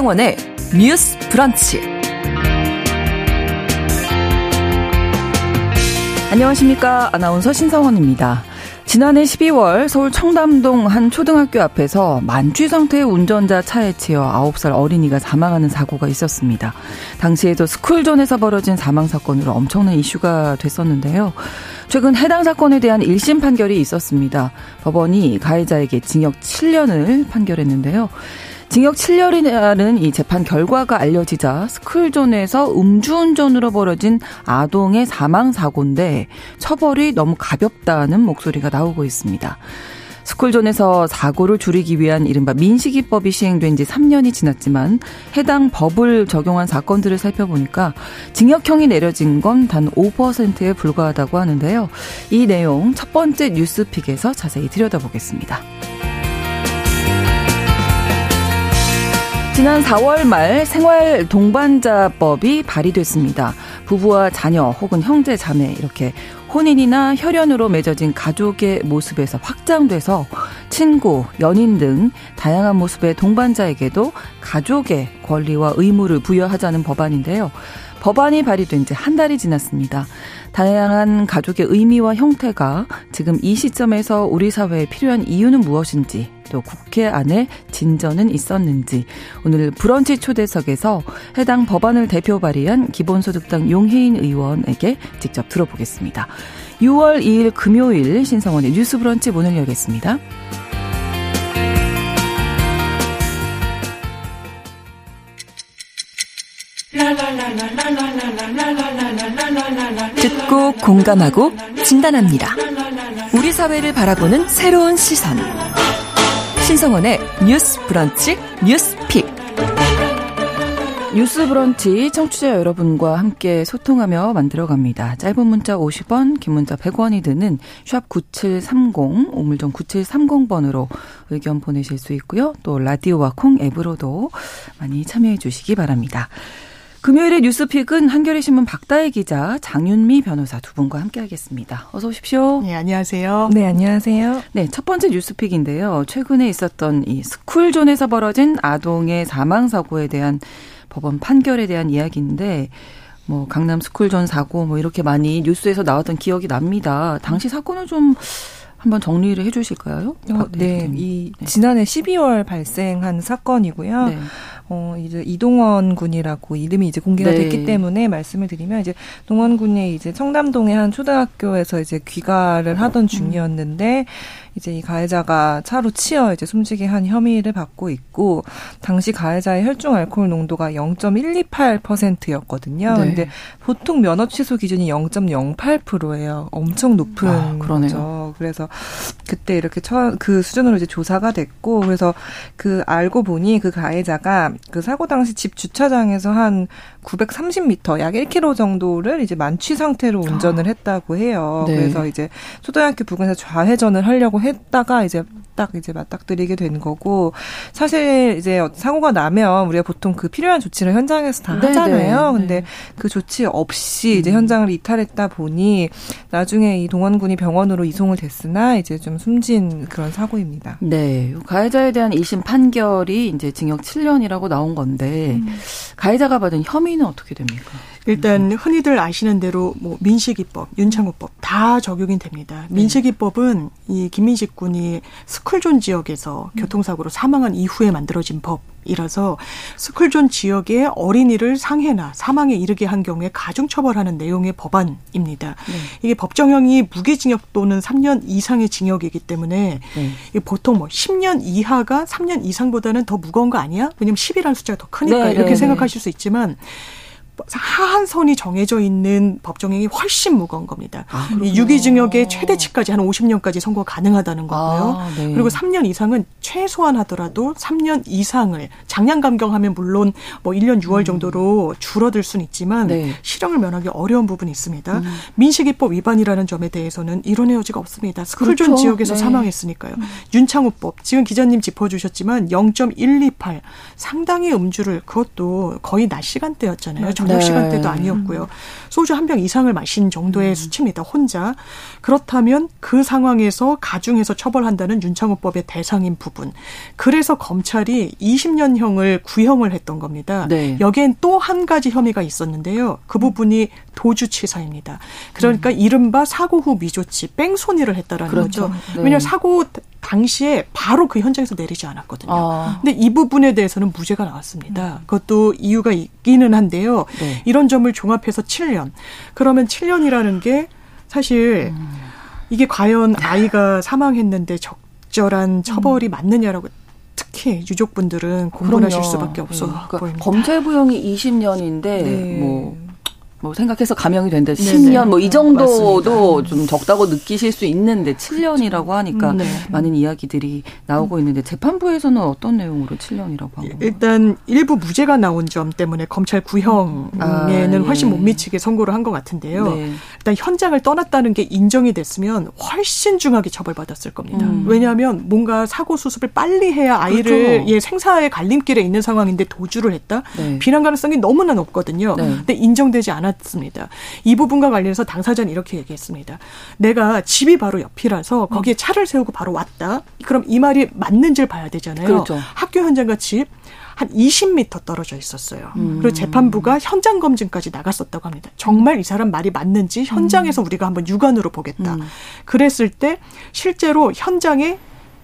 신성원의 뉴스 브런치. 안녕하십니까. 아나운서 신성원입니다. 지난해 12월 서울 청담동 한 초등학교 앞에서 만취 상태의 운전자 차에 치여 9살 어린이가 사망하는 사고가 있었습니다. 당시에도 스쿨존에서 벌어진 사망 사건으로 엄청난 이슈가 됐었는데요. 최근 해당 사건에 대한 1심 판결이 있었습니다. 법원이 가해자에게 징역 7년을 판결했는데요. 징역 7년이라는 이 재판 결과가 알려지자 스쿨존에서 음주운전으로 벌어진 아동의 사망 사고인데 처벌이 너무 가볍다는 목소리가 나오고 있습니다. 스쿨존에서 사고를 줄이기 위한 이른바 민식이법이 시행된 지 3년이 지났지만 해당 법을 적용한 사건들을 살펴보니까 징역형이 내려진 건 단 5%에 불과하다고 하는데요. 이 내용 첫 번째 뉴스픽에서 자세히 들여다보겠습니다. 지난 4월 말 생활 동반자법이 발의됐습니다. 부부와 자녀 혹은 형제 자매 이렇게 혼인이나 혈연으로 맺어진 가족의 모습에서 확장돼서 친구, 연인 등 다양한 모습의 동반자에게도 가족의 권리와 의무를 부여하자는 법안인데요. 법안이 발의된 지 한 달이 지났습니다. 다양한 가족의 의미와 형태가 지금 이 시점에서 우리 사회에 필요한 이유는 무엇인지 또 국회 안에 진전은 있었는지 오늘 브런치 초대석에서 해당 법안을 대표 발의한 기본소득당 용혜인 의원에게 직접 들어보겠습니다. 6월 2일 금요일 신성원의 뉴스 브런치 문을 열겠습니다. 듣고 공감하고 진단합니다. 우리 사회를 바라보는 새로운 시선. 신성원의 뉴스 브런치 뉴스 pick. 뉴스 브런치 청취자 여러분과 함께 소통하며 만들어갑니다. 짧은 문자 50원, 긴 문자 100원이 드는 샵 9730, 우물정 9730번으로 의견 보내실 수 있고요. 또 라디오와 콩 앱으로도 많이 참여해 주시기 바랍니다. 금요일의 뉴스 pick은 한겨레 신문 박다해 기자, 장윤미 변호사 두 분과 함께하겠습니다. 어서 오십시오. 네, 안녕하세요. 네, 안녕하세요. 네, 첫 번째 뉴스픽인데요. 최근에 있었던 이 스쿨존에서 벌어진 아동의 사망 사고에 대한 법원 판결에 대한 이야기인데 뭐 강남 스쿨존 사고 뭐 이렇게 많이 뉴스에서 나왔던 기억이 납니다. 당시 사건을 좀 한번 정리를 해 주실까요? 어, 네, 이 네. 지난해 12월 발생한 사건이고요. 네. 어, 이제 이동원 군이라고 이름이 이제 공개가 네. 됐기 때문에 말씀을 드리면 이제 동원 군이 이제 청담동의 한 초등학교에서 이제 귀가를 하던 음. 중이었는데 이제 이 가해자가 차로 치여 이제 숨지게 한 혐의를 받고 있고 당시 가해자의 혈중 알코올 농도가 0.128%였거든요. 네. 근데 보통 면허 취소 기준이 0.08%예요. 엄청 높은 아, 거죠. 그래서 그때 이렇게 처, 그 수준으로 이제 조사가 됐고 그래서 그 알고 보니 그 가해자가 그 사고 당시 집 주차장에서 한 930m 약 1km 정도를 이제 만취 상태로 운전을 아. 했다고 해요. 네. 그래서 이제 초등학교 부근에서 좌회전을 하려고 했다가 이제 딱 이제 맞닥뜨리게 된 거고 사실 이제 사고가 나면 우리가 보통 그 필요한 조치를 현장에서 다 네, 하잖아요. 네. 근데 네. 그 조치 없이 이제 음. 현장을 이탈했다 보니 나중에 이 동원군이 병원으로 이송을 됐으나 이제 좀 숨진 그런 사고입니다. 네. 가해자에 대한 1심 판결이 이제 징역 7년이라고 나온 건데 음. 가해자가 받은 혐의 는 어떻게 됩니까? 일단 흔히들 아시는 대로 뭐 민식이법, 윤창호법 다 적용이 됩니다. 네. 민식이법은 이 김민식 군이 스쿨존 지역에서 음. 교통사고로 사망한 이후에 만들어진 법이라서 스쿨존 지역의 어린이를 상해나 사망에 이르게 한 경우에 가중처벌하는 내용의 법안입니다. 네. 이게 법정형이 무기징역 또는 3년 이상의 징역이기 때문에 네. 보통 뭐 10년 이하가 3년 이상보다는 더 무거운 거 아니야? 왜냐면 10이라는 숫자가 더 크니까 네, 이렇게 네, 생각하실 수 있지만 하한 선이 정해져 있는 법정형이 훨씬 무거운 겁니다. 아, 유기징역의 최대치까지 한 50년까지 선고 가능하다는 거고요. 아, 네. 그리고 3년 이상은 최소한 하더라도 3년 이상을 장량 감경하면 물론 뭐 1년 6월 음. 정도로 줄어들 수는 있지만 네. 실형을 면하기 어려운 부분이 있습니다. 음. 민식이법 위반이라는 점에 대해서는 이론의 여지가 없습니다. 스쿨존 그렇죠. 지역에서 네. 사망했으니까요. 음. 윤창호법 지금 기자님 짚어주셨지만 0.128 상당히 음주를 그것도 거의 낮 시간대였잖아요. 저녁 네. 시간대도 아니었고요. 소주 한 병 이상을 마신 정도의 음. 수치입니다. 혼자. 그렇다면 그 상황에서 가중해서 처벌한다는 윤창호법의 대상인 부분. 그래서 검찰이 20년형을 구형을 했던 겁니다. 네. 여기엔 또 한 가지 혐의가 있었는데요. 그 부분이 도주치사입니다. 그러니까 음. 이른바 사고 후 미조치, 뺑소니를 했다라는 그렇죠. 거죠. 네. 왜냐하면 사고 당시에 바로 그 현장에서 내리지 않았거든요. 아. 근데 이 부분에 대해서는 무죄가 나왔습니다. 음. 그것도 이유가 있기는 한데요. 네. 이런 점을 종합해서 7년. 그러면 7년이라는 게 사실 음. 이게 과연 아이가 사망했는데 적절한 처벌이 음. 맞느냐라고 특히 유족분들은 공분하실 수밖에 없어 네. 그러니까 보입니다. 검찰 부형이 20년인데 네. 뭐 뭐 생각해서 감형이 된다. 10년 뭐 이 정도도 맞습니다. 좀 적다고 느끼실 수 있는데 7년이라고 하니까 네. 많은 이야기들이 나오고 있는데 재판부에서는 어떤 내용으로 7년이라고 한 건가요? 일단 일부 무죄가 나온 점 때문에 검찰 구형에는 아, 예. 훨씬 못 미치게 선고를 한 것 같은데요. 네. 일단 현장을 떠났다는 게 인정이 됐으면 훨씬 중하게 처벌받았을 겁니다. 음. 왜냐하면 뭔가 사고 수습을 빨리 해야 아이를 그렇죠. 예, 생사의 갈림길에 있는 상황인데 도주를 했다. 네. 비난 가능성이 너무나 높거든요. 네. 근데 인정되지 않았 않았습니다. 이 부분과 관련해서 당사자는 이렇게 얘기했습니다. 내가 집이 바로 옆이라서 거기에 차를 세우고 바로 왔다. 그럼 이 말이 맞는지를 봐야 되잖아요. 그렇죠. 학교 현장과 집 한 20m 떨어져 있었어요. 음. 그리고 재판부가 현장 검증까지 나갔었다고 합니다. 정말 이 사람 말이 맞는지 현장에서 음. 우리가 한번 육안으로 보겠다. 음. 그랬을 때 실제로 현장에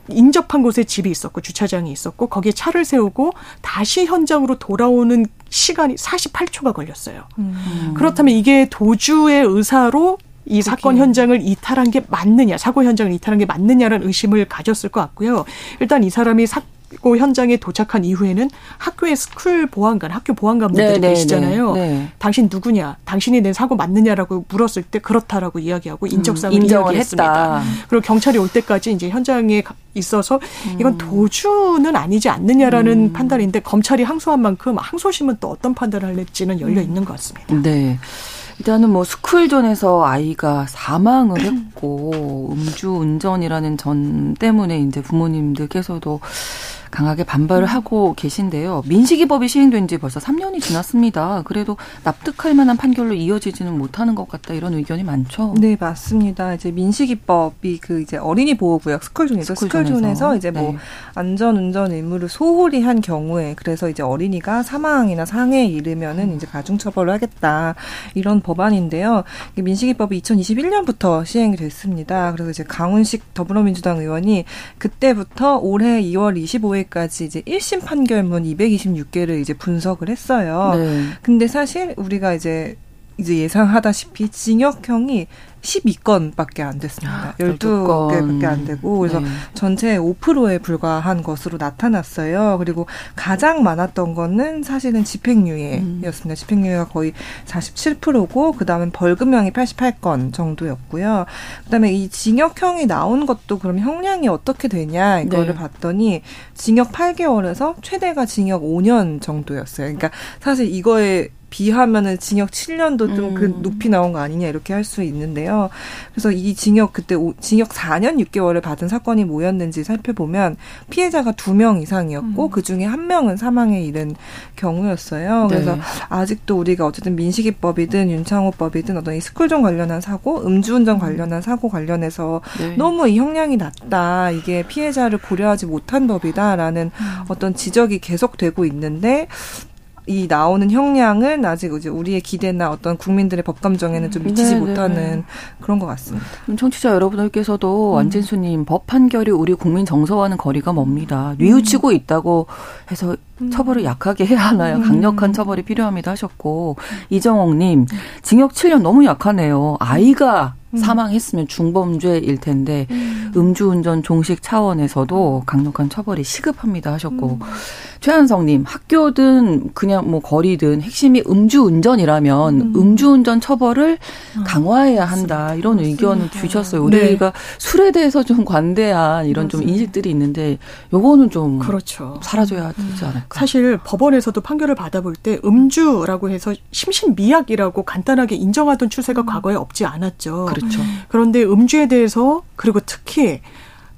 인접한 곳에 집이 있었고 주차장이 있었고 거기에 차를 세우고 다시 현장으로 돌아오는 시간이 48초가 걸렸어요. 음. 그렇다면 이게 도주의 의사로 이 사건 현장을 이탈한 게 맞느냐, 사고 현장을 이탈한 게 맞느냐라는 의심을 가졌을 것 같고요. 일단 이 사람이 사, 사 고 현장에 도착한 이후에는 학교의 스쿨 보안관, 학교 보안관분들이 네, 네 계시잖아요. 네, 네. 당신 누구냐? 당신이 낸 사고 맞느냐라고 물었을 때 그렇다라고 이야기하고 인적사항을 음, 이야기했습니다. 그리고 경찰이 올 때까지 이제 현장에 있어서 이건 음. 도주는 아니지 않느냐라는 음. 판단인데 검찰이 항소한 만큼 항소심은 또 어떤 판단을 할지는 열려 있는 것 같습니다. 네. 일단은 뭐 스쿨존에서 아이가 사망을 했고 음주 운전이라는 전 때문에 이제 부모님들께서도 강하게 반발을 하고 계신데요. 민식이법이 시행된 지 벌써 3년이 지났습니다. 그래도 납득할 만한 판결로 이어지지는 못하는 것 같다 이런 의견이 많죠. 네, 맞습니다. 이제 민식이법이 그 이제 어린이 보호구역. 스쿨존에서, 스쿨존에서 이제 뭐 네. 안전 운전 의무를 소홀히 한 경우에 그래서 이제 어린이가 사망이나 상해에 이르면은 이제 가중 처벌을 하겠다 이런 법안인데요. 민식이법이 2021년부터 시행이 됐습니다. 그래서 이제 강훈식 더불어민주당 의원이 그때부터 올해 2월 25일 까지 이제 1심 판결문 226개를 이제 분석을 했어요. 네. 근데 사실 우리가 이제 이제 예상하다시피 징역형이 12건밖에 안 됐습니다. 12개밖에 아, 안 되고 그래서 네. 전체 5%에 불과한 것으로 나타났어요. 그리고 가장 많았던 거는 사실은 집행유예였습니다. 음. 집행유예가 거의 47%고 그다음에 벌금형이 88건 정도였고요. 그다음에 이 징역형이 나온 것도 그럼 형량이 어떻게 되냐 이거를 네. 봤더니 징역 8개월에서 최대가 징역 5년 정도였어요. 그러니까 사실 이거에 비하면은 징역 7년도 좀그 음. 높이 나온 거 아니냐 이렇게 할 수 있는데요. 그래서 이 징역 그때 오, 징역 4년 6개월을 받은 사건이 뭐였는지 살펴보면 피해자가 두명 이상이었고 음. 그 중에 한 명은 사망에 이른 경우였어요. 그래서 네. 아직도 우리가 어쨌든 민식이법이든 윤창호법이든 어떤 이 스쿨존 관련한 사고, 음주운전 관련한 사고 관련해서 네. 너무 이 형량이 낮다. 이게 피해자를 고려하지 못한 법이다라는 음. 어떤 지적이 계속되고 있는데 이 나오는 형량은 아직 이제 우리의 기대나 어떤 국민들의 법 감정에는 좀 미치지 네네네. 네, 못하는 네. 그런 것 같습니다. 청취자 여러분들께서도 음. 안진수님 법 판결이 우리 국민 정서와는 거리가 멉니다. 뉘우치고 있다고 해서 음. 처벌을 약하게 해야 하나요? 음. 강력한 처벌이 필요합니다 하셨고 이정옥님 징역 7년 너무 약하네요. 아이가 음. 사망했으면 중범죄일 텐데 음. 음주운전 종식 차원에서도 강력한 처벌이 시급합니다 하셨고 음. 최한성님 학교든 그냥 뭐 거리든 핵심이 음주운전이라면 음. 주운전 처벌을 아, 강화해야 한다 이런 의견을 주셨어요. 우리가 네. 술에 대해서 좀 관대한 이런. 좀 인식들이 있는데 요거는 좀 그렇죠. 사라져야 되지 않을까. 사실 법원에서도 판결을 받아볼 때 음주라고 해서 심신미약이라고 간단하게 인정하던 추세가 음. 과거에 없지 않았죠. 그렇죠. 그런데 음주에 대해서 그리고 특히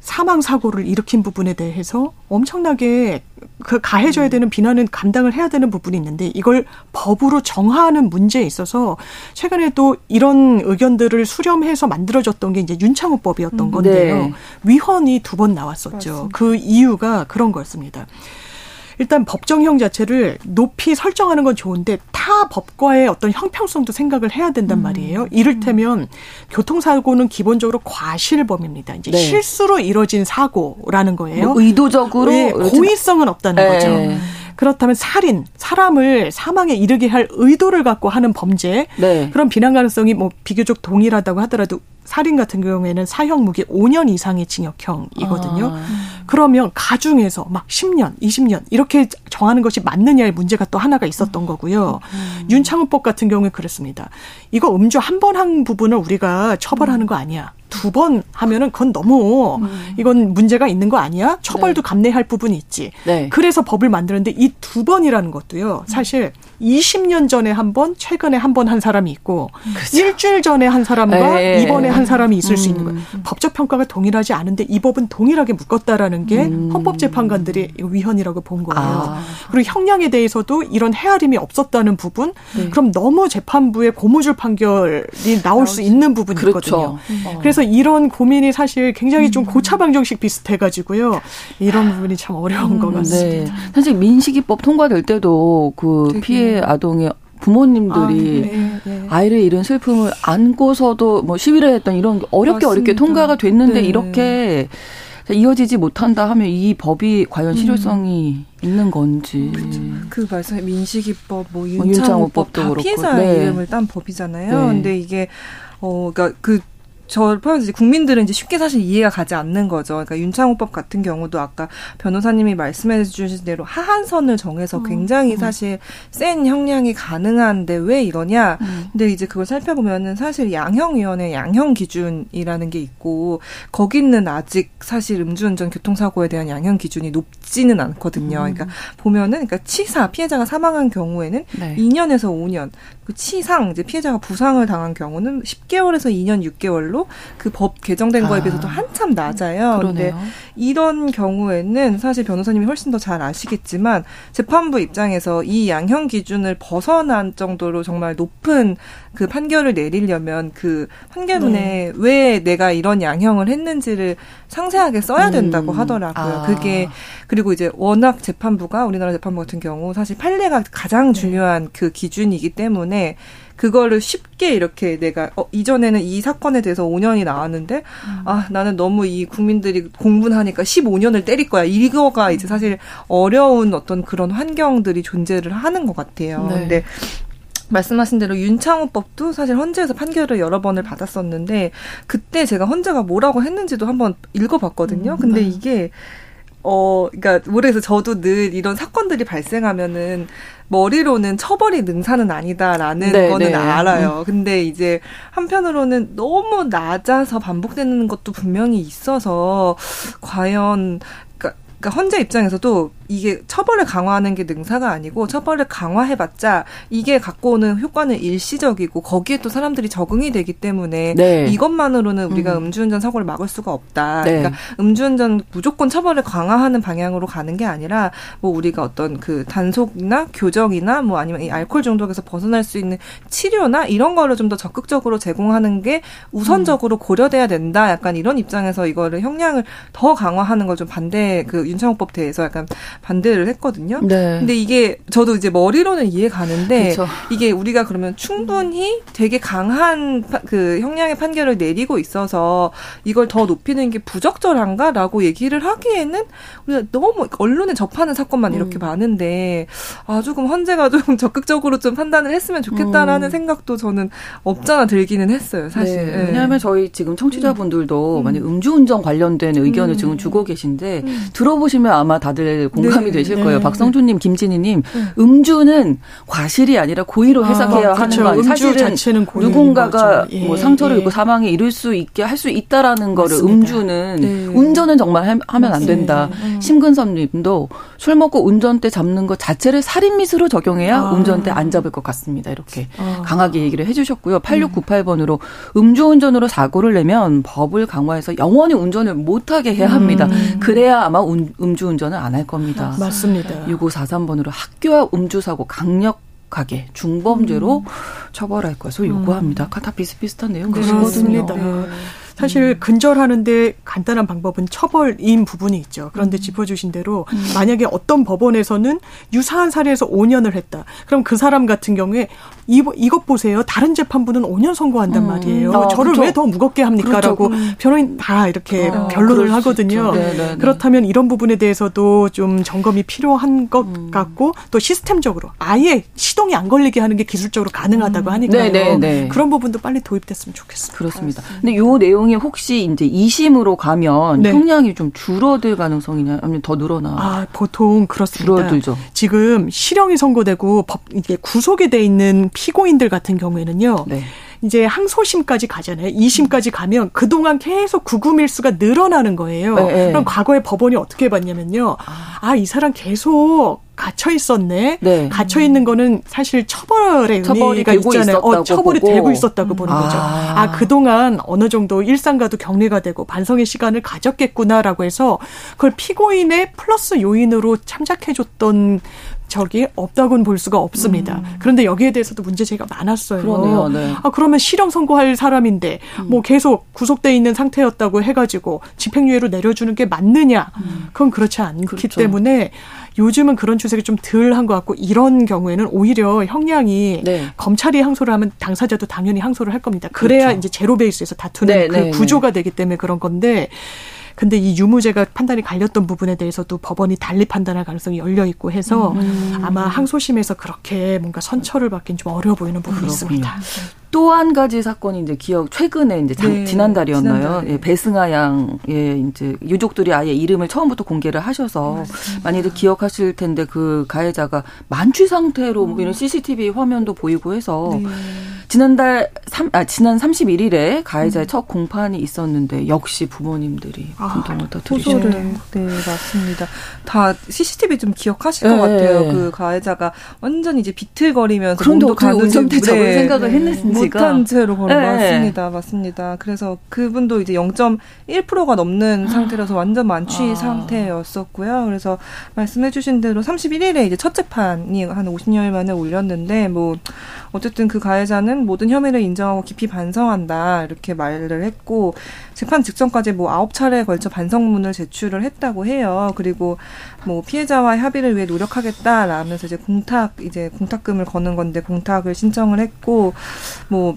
사망 사고를 일으킨 부분에 대해서 엄청나게 그 가해져야 음. 되는 비난은 감당을 해야 되는 부분이 있는데 이걸 법으로 정하는 문제에 있어서 최근에 또 이런 의견들을 수렴해서 만들어졌던 게 이제 윤창호법이었던 음. 건데요. 네. 위헌이 두 번 나왔었죠. 맞습니다. 그 이유가 그런 거였습니다. 일단 법정형 자체를 높이 설정하는 건 좋은데 타 법과의 어떤 형평성도 생각을 해야 된단 음. 말이에요. 이를테면 음. 교통사고는 기본적으로 과실범입니다. 이제 네. 실수로 이뤄진 사고라는 거예요. 뭐 의도적으로 네, 고의성은 없다는 네. 거죠. 그렇다면 살인, 사람을 사망에 이르게 할 의도를 갖고 하는 범죄, 네. 그런 비난 가능성이 뭐 비교적 동일하다고 하더라도 살인 같은 경우에는 사형 무기 5년 이상의 징역형이거든요. 아. 그러면 가중에서 막 10년, 20년 이렇게 정하는 것이 맞느냐의 문제가 또 하나가 있었던 거고요. 음. 윤창호법 같은 경우에 그렇습니다. 이거 음주 한 번 한 부분을 우리가 처벌하는 거 아니야. 두 번 하면은 그건 너무 음. 이건 문제가 있는 거 아니야? 처벌도 네. 감내할 부분이 있지. 네. 그래서 법을 만드는데 이 두 번이라는 것도요. 사실 20년 전에 한 번, 최근에 한 번한 사람이 있고 그렇죠. 일주일 전에 한 사람과 에 네. 이번에 한 사람이 있을 음. 수 있는 거예요. 음. 법적 평가가 동일하지 않은데 이 법은 동일하게 묶었다라는 게 음. 헌법재판관들이 위헌이라고 본 거예요. 아. 그리고 형량에 대해서도 이런 헤아림이 없었다는 부분. 네. 그럼 너무 재판부의 고무줄 판결이 나올 수 있는 부분이거든요. 그렇죠. 어. 그래서 이런 고민이 사실 굉장히 좀 음. 고차방정식 비슷해가지고요. 이런 부분이 참 어려운 음. 것 같습니다. 네. 사실 민식이법 통과될 때도 그 피해 아동의 부모님들이 아, 네, 네. 아이를 잃은 슬픔을 안고서도 뭐 시위를 했던 이런 어렵게 맞습니다. 어렵게 통과가 됐는데 네. 이렇게 이어지지 못한다 하면 이 법이 과연 음. 실효성이 음. 있는 건지. 그렇죠. 그 말씀 민식이법, 뭐 윤창호법도 뭐 그렇고 피해자 네. 이름을 딴 법이잖아요. 네. 근데 이게 어 그러니까 그 저 포함해서 국민들은 이제 쉽게 사실 이해가 가지 않는 거죠. 그러니까 윤창호법 같은 경우도 아까 변호사님이 말씀해 주신 대로 하한선을 정해서 음. 굉장히 음. 사실 센 형량이 가능한데 왜 이러냐. 음. 근데 이제 그걸 살펴보면은 사실 양형위원회 양형 기준이라는 게 있고 거기는 아직 사실 음주운전 교통사고에 대한 양형 기준이 높지는 않거든요. 음. 그러니까 보면은 그러니까 치사 피해자가 사망한 경우에는 네. 2년에서 5년 그 치상 이제 피해자가 부상을 당한 경우는 10개월에서 2년 6개월로 그 법 개정된 거에 아. 비해서 도 한참 낮아요. 그런데 이런 경우에는 사실 변호사님이 훨씬 더 잘 아시겠지만 재판부 입장에서 이 양형 기준을 벗어난 정도로 정말 높은 그 판결을 내리려면 그 판결문에 네. 왜 내가 이런 양형을 했는지를 상세하게 써야 된다고 음. 하더라고요. 아. 그게 그리고 이제 워낙 재판부가 우리나라 재판부 같은 경우 사실 판례가 가장 네. 중요한 네. 그 기준이기 때문에 그거를 쉽게 이렇게 내가 어 이전에는 이 사건에 대해서 5년이 나왔는데 음. 아 나는 너무 이 국민들이 공분하니까 15년을 때릴 거야. 이거가 이제 음. 사실 어려운 어떤 그런 환경들이 존재를 하는 것 같아요. 네. 근데 말씀하신 대로 윤창호법도 사실 헌재에서 판결을 여러 번을 받았었는데 그때 제가 헌재가 뭐라고 했는지도 한번 읽어봤거든요. 음, 근데 네. 이게 어, 그러니까 모르겠어 저도 늘 이런 사건들이 발생하면은 머리로는 처벌이 능사는 아니다라는 네, 거는 네. 알아요. 음. 근데 이제 한편으로는 너무 낮아서 반복되는 것도 분명히 있어서 과연 그러니까 헌재 입장에서도 이게 처벌을 강화하는 게 능사가 아니고 처벌을 강화해봤자 이게 갖고 오는 효과는 일시적이고 거기에 또 사람들이 적응이 되기 때문에 네. 이것만으로는 우리가 음. 주운전 사고를 막을 수가 없다. 네. 그러니까 음주운전 무조건 처벌을 강화하는 방향으로 가는 게 아니라 뭐 우리가 어떤 그 단속이나 교정이나 뭐 아니면 이 알코올 중독에서 벗어날 수 있는 치료나 이런 거를 좀 더 적극적으로 제공하는 게 우선적으로 음. 고려돼야 된다. 약간 이런 입장에서 이거를 형량을 더 강화하는 걸 좀 반대 그 윤창호법 대해서 약간 반대를 했거든요. 네. 근데 이게 저도 이제 머리로는 이해 가는데 그쵸. 이게 우리가 그러면 충분히 되게 강한 그 형량의 판결을 내리고 있어서 이걸 더 높이는 게 부적절한가라고 얘기를 하기에는 우리가 너무 언론에 접하는 사건만 이렇게 음. 많은데 아 조금 헌재가 좀 적극적으로 좀 판단을 했으면 좋겠다라는 음. 생각도 저는 없잖아 들기는 했어요, 사실. 네. 네. 왜냐하면 저희 지금 청취자분들도 음. 많이 음주운전 관련된 의견을 음. 지금 주고 계신데 음. 들어보시면 아마 다들 공감 공감이 네. 되실 네. 거예요. 박성준님, 김진희님, 네. 음주는 과실이 아니라 고의로 아, 해석해야 아, 하는 그렇죠. 거. 사실은 누군가가 예, 뭐 상처를 예. 입고 사망에 이를 수 있게 할 수 있다라는 거를 음주는 네. 운전은 정말 하면 안 된다. 음. 심근섭님도 술 먹고 운전대 잡는 것 자체를 살인 미수로 적용해야 아. 운전대 안 잡을 것 같습니다. 이렇게 아. 강하게 얘기를 해주셨고요. 8698번으로 음주운전으로 사고를 내면 법을 강화해서 영원히 운전을 못하게 해야 합니다. 음. 그래야 아마 음주운전을 안 할 겁니다. 맞습니다. 6543번으로 학교와 음주사고 강력 하게 중범죄로 음. 처벌할 것을 요구합니다. 음. 다 비슷비슷한 내용이거든요. 네. 사실 음. 근절하는데 간단한 방법은 처벌인 부분이 있죠. 그런데 음. 짚어주신 대로 음. 만약에 어떤 법원에서는 유사한 사례에서 5년을 했다. 그럼 그 사람 같은 경우에 이, 이것 보세요. 다른 재판부는 5년 선고한단 음. 말이에요. 아, 저를 왜 더 무겁게 합니까라고 그렇죠. 변호인 다 이렇게 어, 변론을 하거든요. 네, 네, 네. 그렇다면 이런 부분에 대해서도 좀 점검이 필요한 것 음. 같고 또 시스템적으로 아예 시동이 안 걸리게 하는 게 기술적으로 가능하다고 하니까요. 네, 네, 그런 부분도 빨리 도입됐으면 좋겠습니다. 그렇습니다. 근데 요 내용이 혹시 이제 2심으로 가면 형량이 좀 줄어들 가능성이냐 아니면 더 늘어나? 아, 보통 그렇습니다. 줄어들죠. 지금 실형이 선고되고 법 이게 구속이 돼 있는 피고인들 같은 경우에는요. 네. 이제 항소심까지 가잖아요. 2심까지 가면 그동안 계속 구금일수가 늘어나는 거예요. 네, 네. 그럼 과거에 법원이 어떻게 봤냐면요. 아, 이 사람 계속 갇혀 있었네. 네. 갇혀 있는 거는 사실 처벌의 의미가 있잖아요. 어, 처벌이 보고. 되고 있었다고 보는 아. 거죠. 아, 그동안 어느 정도 일상과도 격리가 되고 반성의 시간을 가졌겠구나라고 해서 그걸 피고인의 플러스 요인으로 참작해 줬던 적이 없다고는 볼 수가 없습니다. 음. 그런데 여기에 대해서도 문제 제기가 많았어요. 그러네요. 네. 아 그러면 실형 선고할 사람인데 음. 뭐 계속 구속돼 있는 상태였다고 해가지고 집행유예로 내려주는 게 맞느냐? 음. 그건 그렇지 않기 그렇죠. 때문에 요즘은 그런 추세가 좀 덜한 것 같고 이런 경우에는 오히려 형량이 네. 검찰이 항소를 하면 당사자도 당연히 항소를 할 겁니다. 그래야 그렇죠. 이제 제로 베이스에서 다투는 네, 그 네, 네. 구조가 되기 때문에 그런 건데 근데 이 유무죄가 판단이 갈렸던 부분에 대해서도 법원이 달리 판단할 가능성이 열려 있고 해서 음. 아마 항소심에서 그렇게 뭔가 선처를 받긴 좀 어려워 보이는 부분이 그렇군요. 있습니다. 또 한 가지 사건이 이제 기억 최근에 이제 네, 지난달이었나요? 지난달. 예, 배승아 양의 이제 유족들이 아예 이름을 처음부터 공개를 하셔서 맞습니다. 많이들 기억하실 텐데 그 가해자가 만취 상태로 음. 이런 CCTV 화면도 보이고 해서 네. 지난달 3, 아, 지난 31일에 가해자의 음. 첫 공판이 있었는데 역시 부모님들이 분통을 아, 터뜨리시네요. 네, 맞습니다. 다 CCTV 좀 기억하실 네. 것 같아요. 그 가해자가 완전 이제 비틀거리면서 그런데 어떻게 운전대 네. 생각을 했는지 못한 채로 걸어왔습니다. 네. 맞습니다. 그래서 그분도 이제 0.1%가 넘는 아. 상태라서 완전 만취 아. 상태였었고요. 그래서 말씀해주신 대로 31일에 이제 첫 재판이 한 50여일 만에 올렸는데 뭐 어쨌든 그 가해자는 모든 혐의를 인정하고 깊이 반성한다 이렇게 말을 했고 재판 직전까지 뭐 아홉 차례에 걸쳐 반성문을 제출을 했다고 해요. 그리고 뭐 피해자와 협의를 위해 노력하겠다라면서 이제 공탁 이제 공탁금을 거는 건데 공탁을 신청을 했고 뭐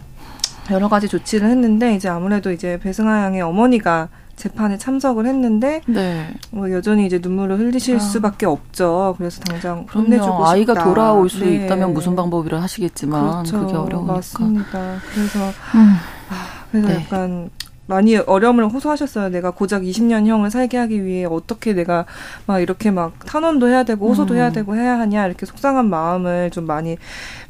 여러 가지 조치를 했는데 이제 아무래도 이제 배승하 양의 어머니가 재판에 참석을 했는데 네. 뭐 여전히 이제 눈물을 흘리실 아. 수밖에 없죠. 그래서 당장 혼내주고 아이가 돌아올 수 네. 있다면 무슨 방법이라 하시겠지만 그렇죠. 그게 어려우니까. 맞습니다. 그래서 음. 아, 그래서 네. 약간 많이 어려움을 호소하셨어요. 내가 고작 20년형을 살게 하기 위해 어떻게 내가 막 이렇게 막 탄원도 해야 되고 호소도 음. 해야 되고 해야 하냐 이렇게 속상한 마음을 좀 많이 뭐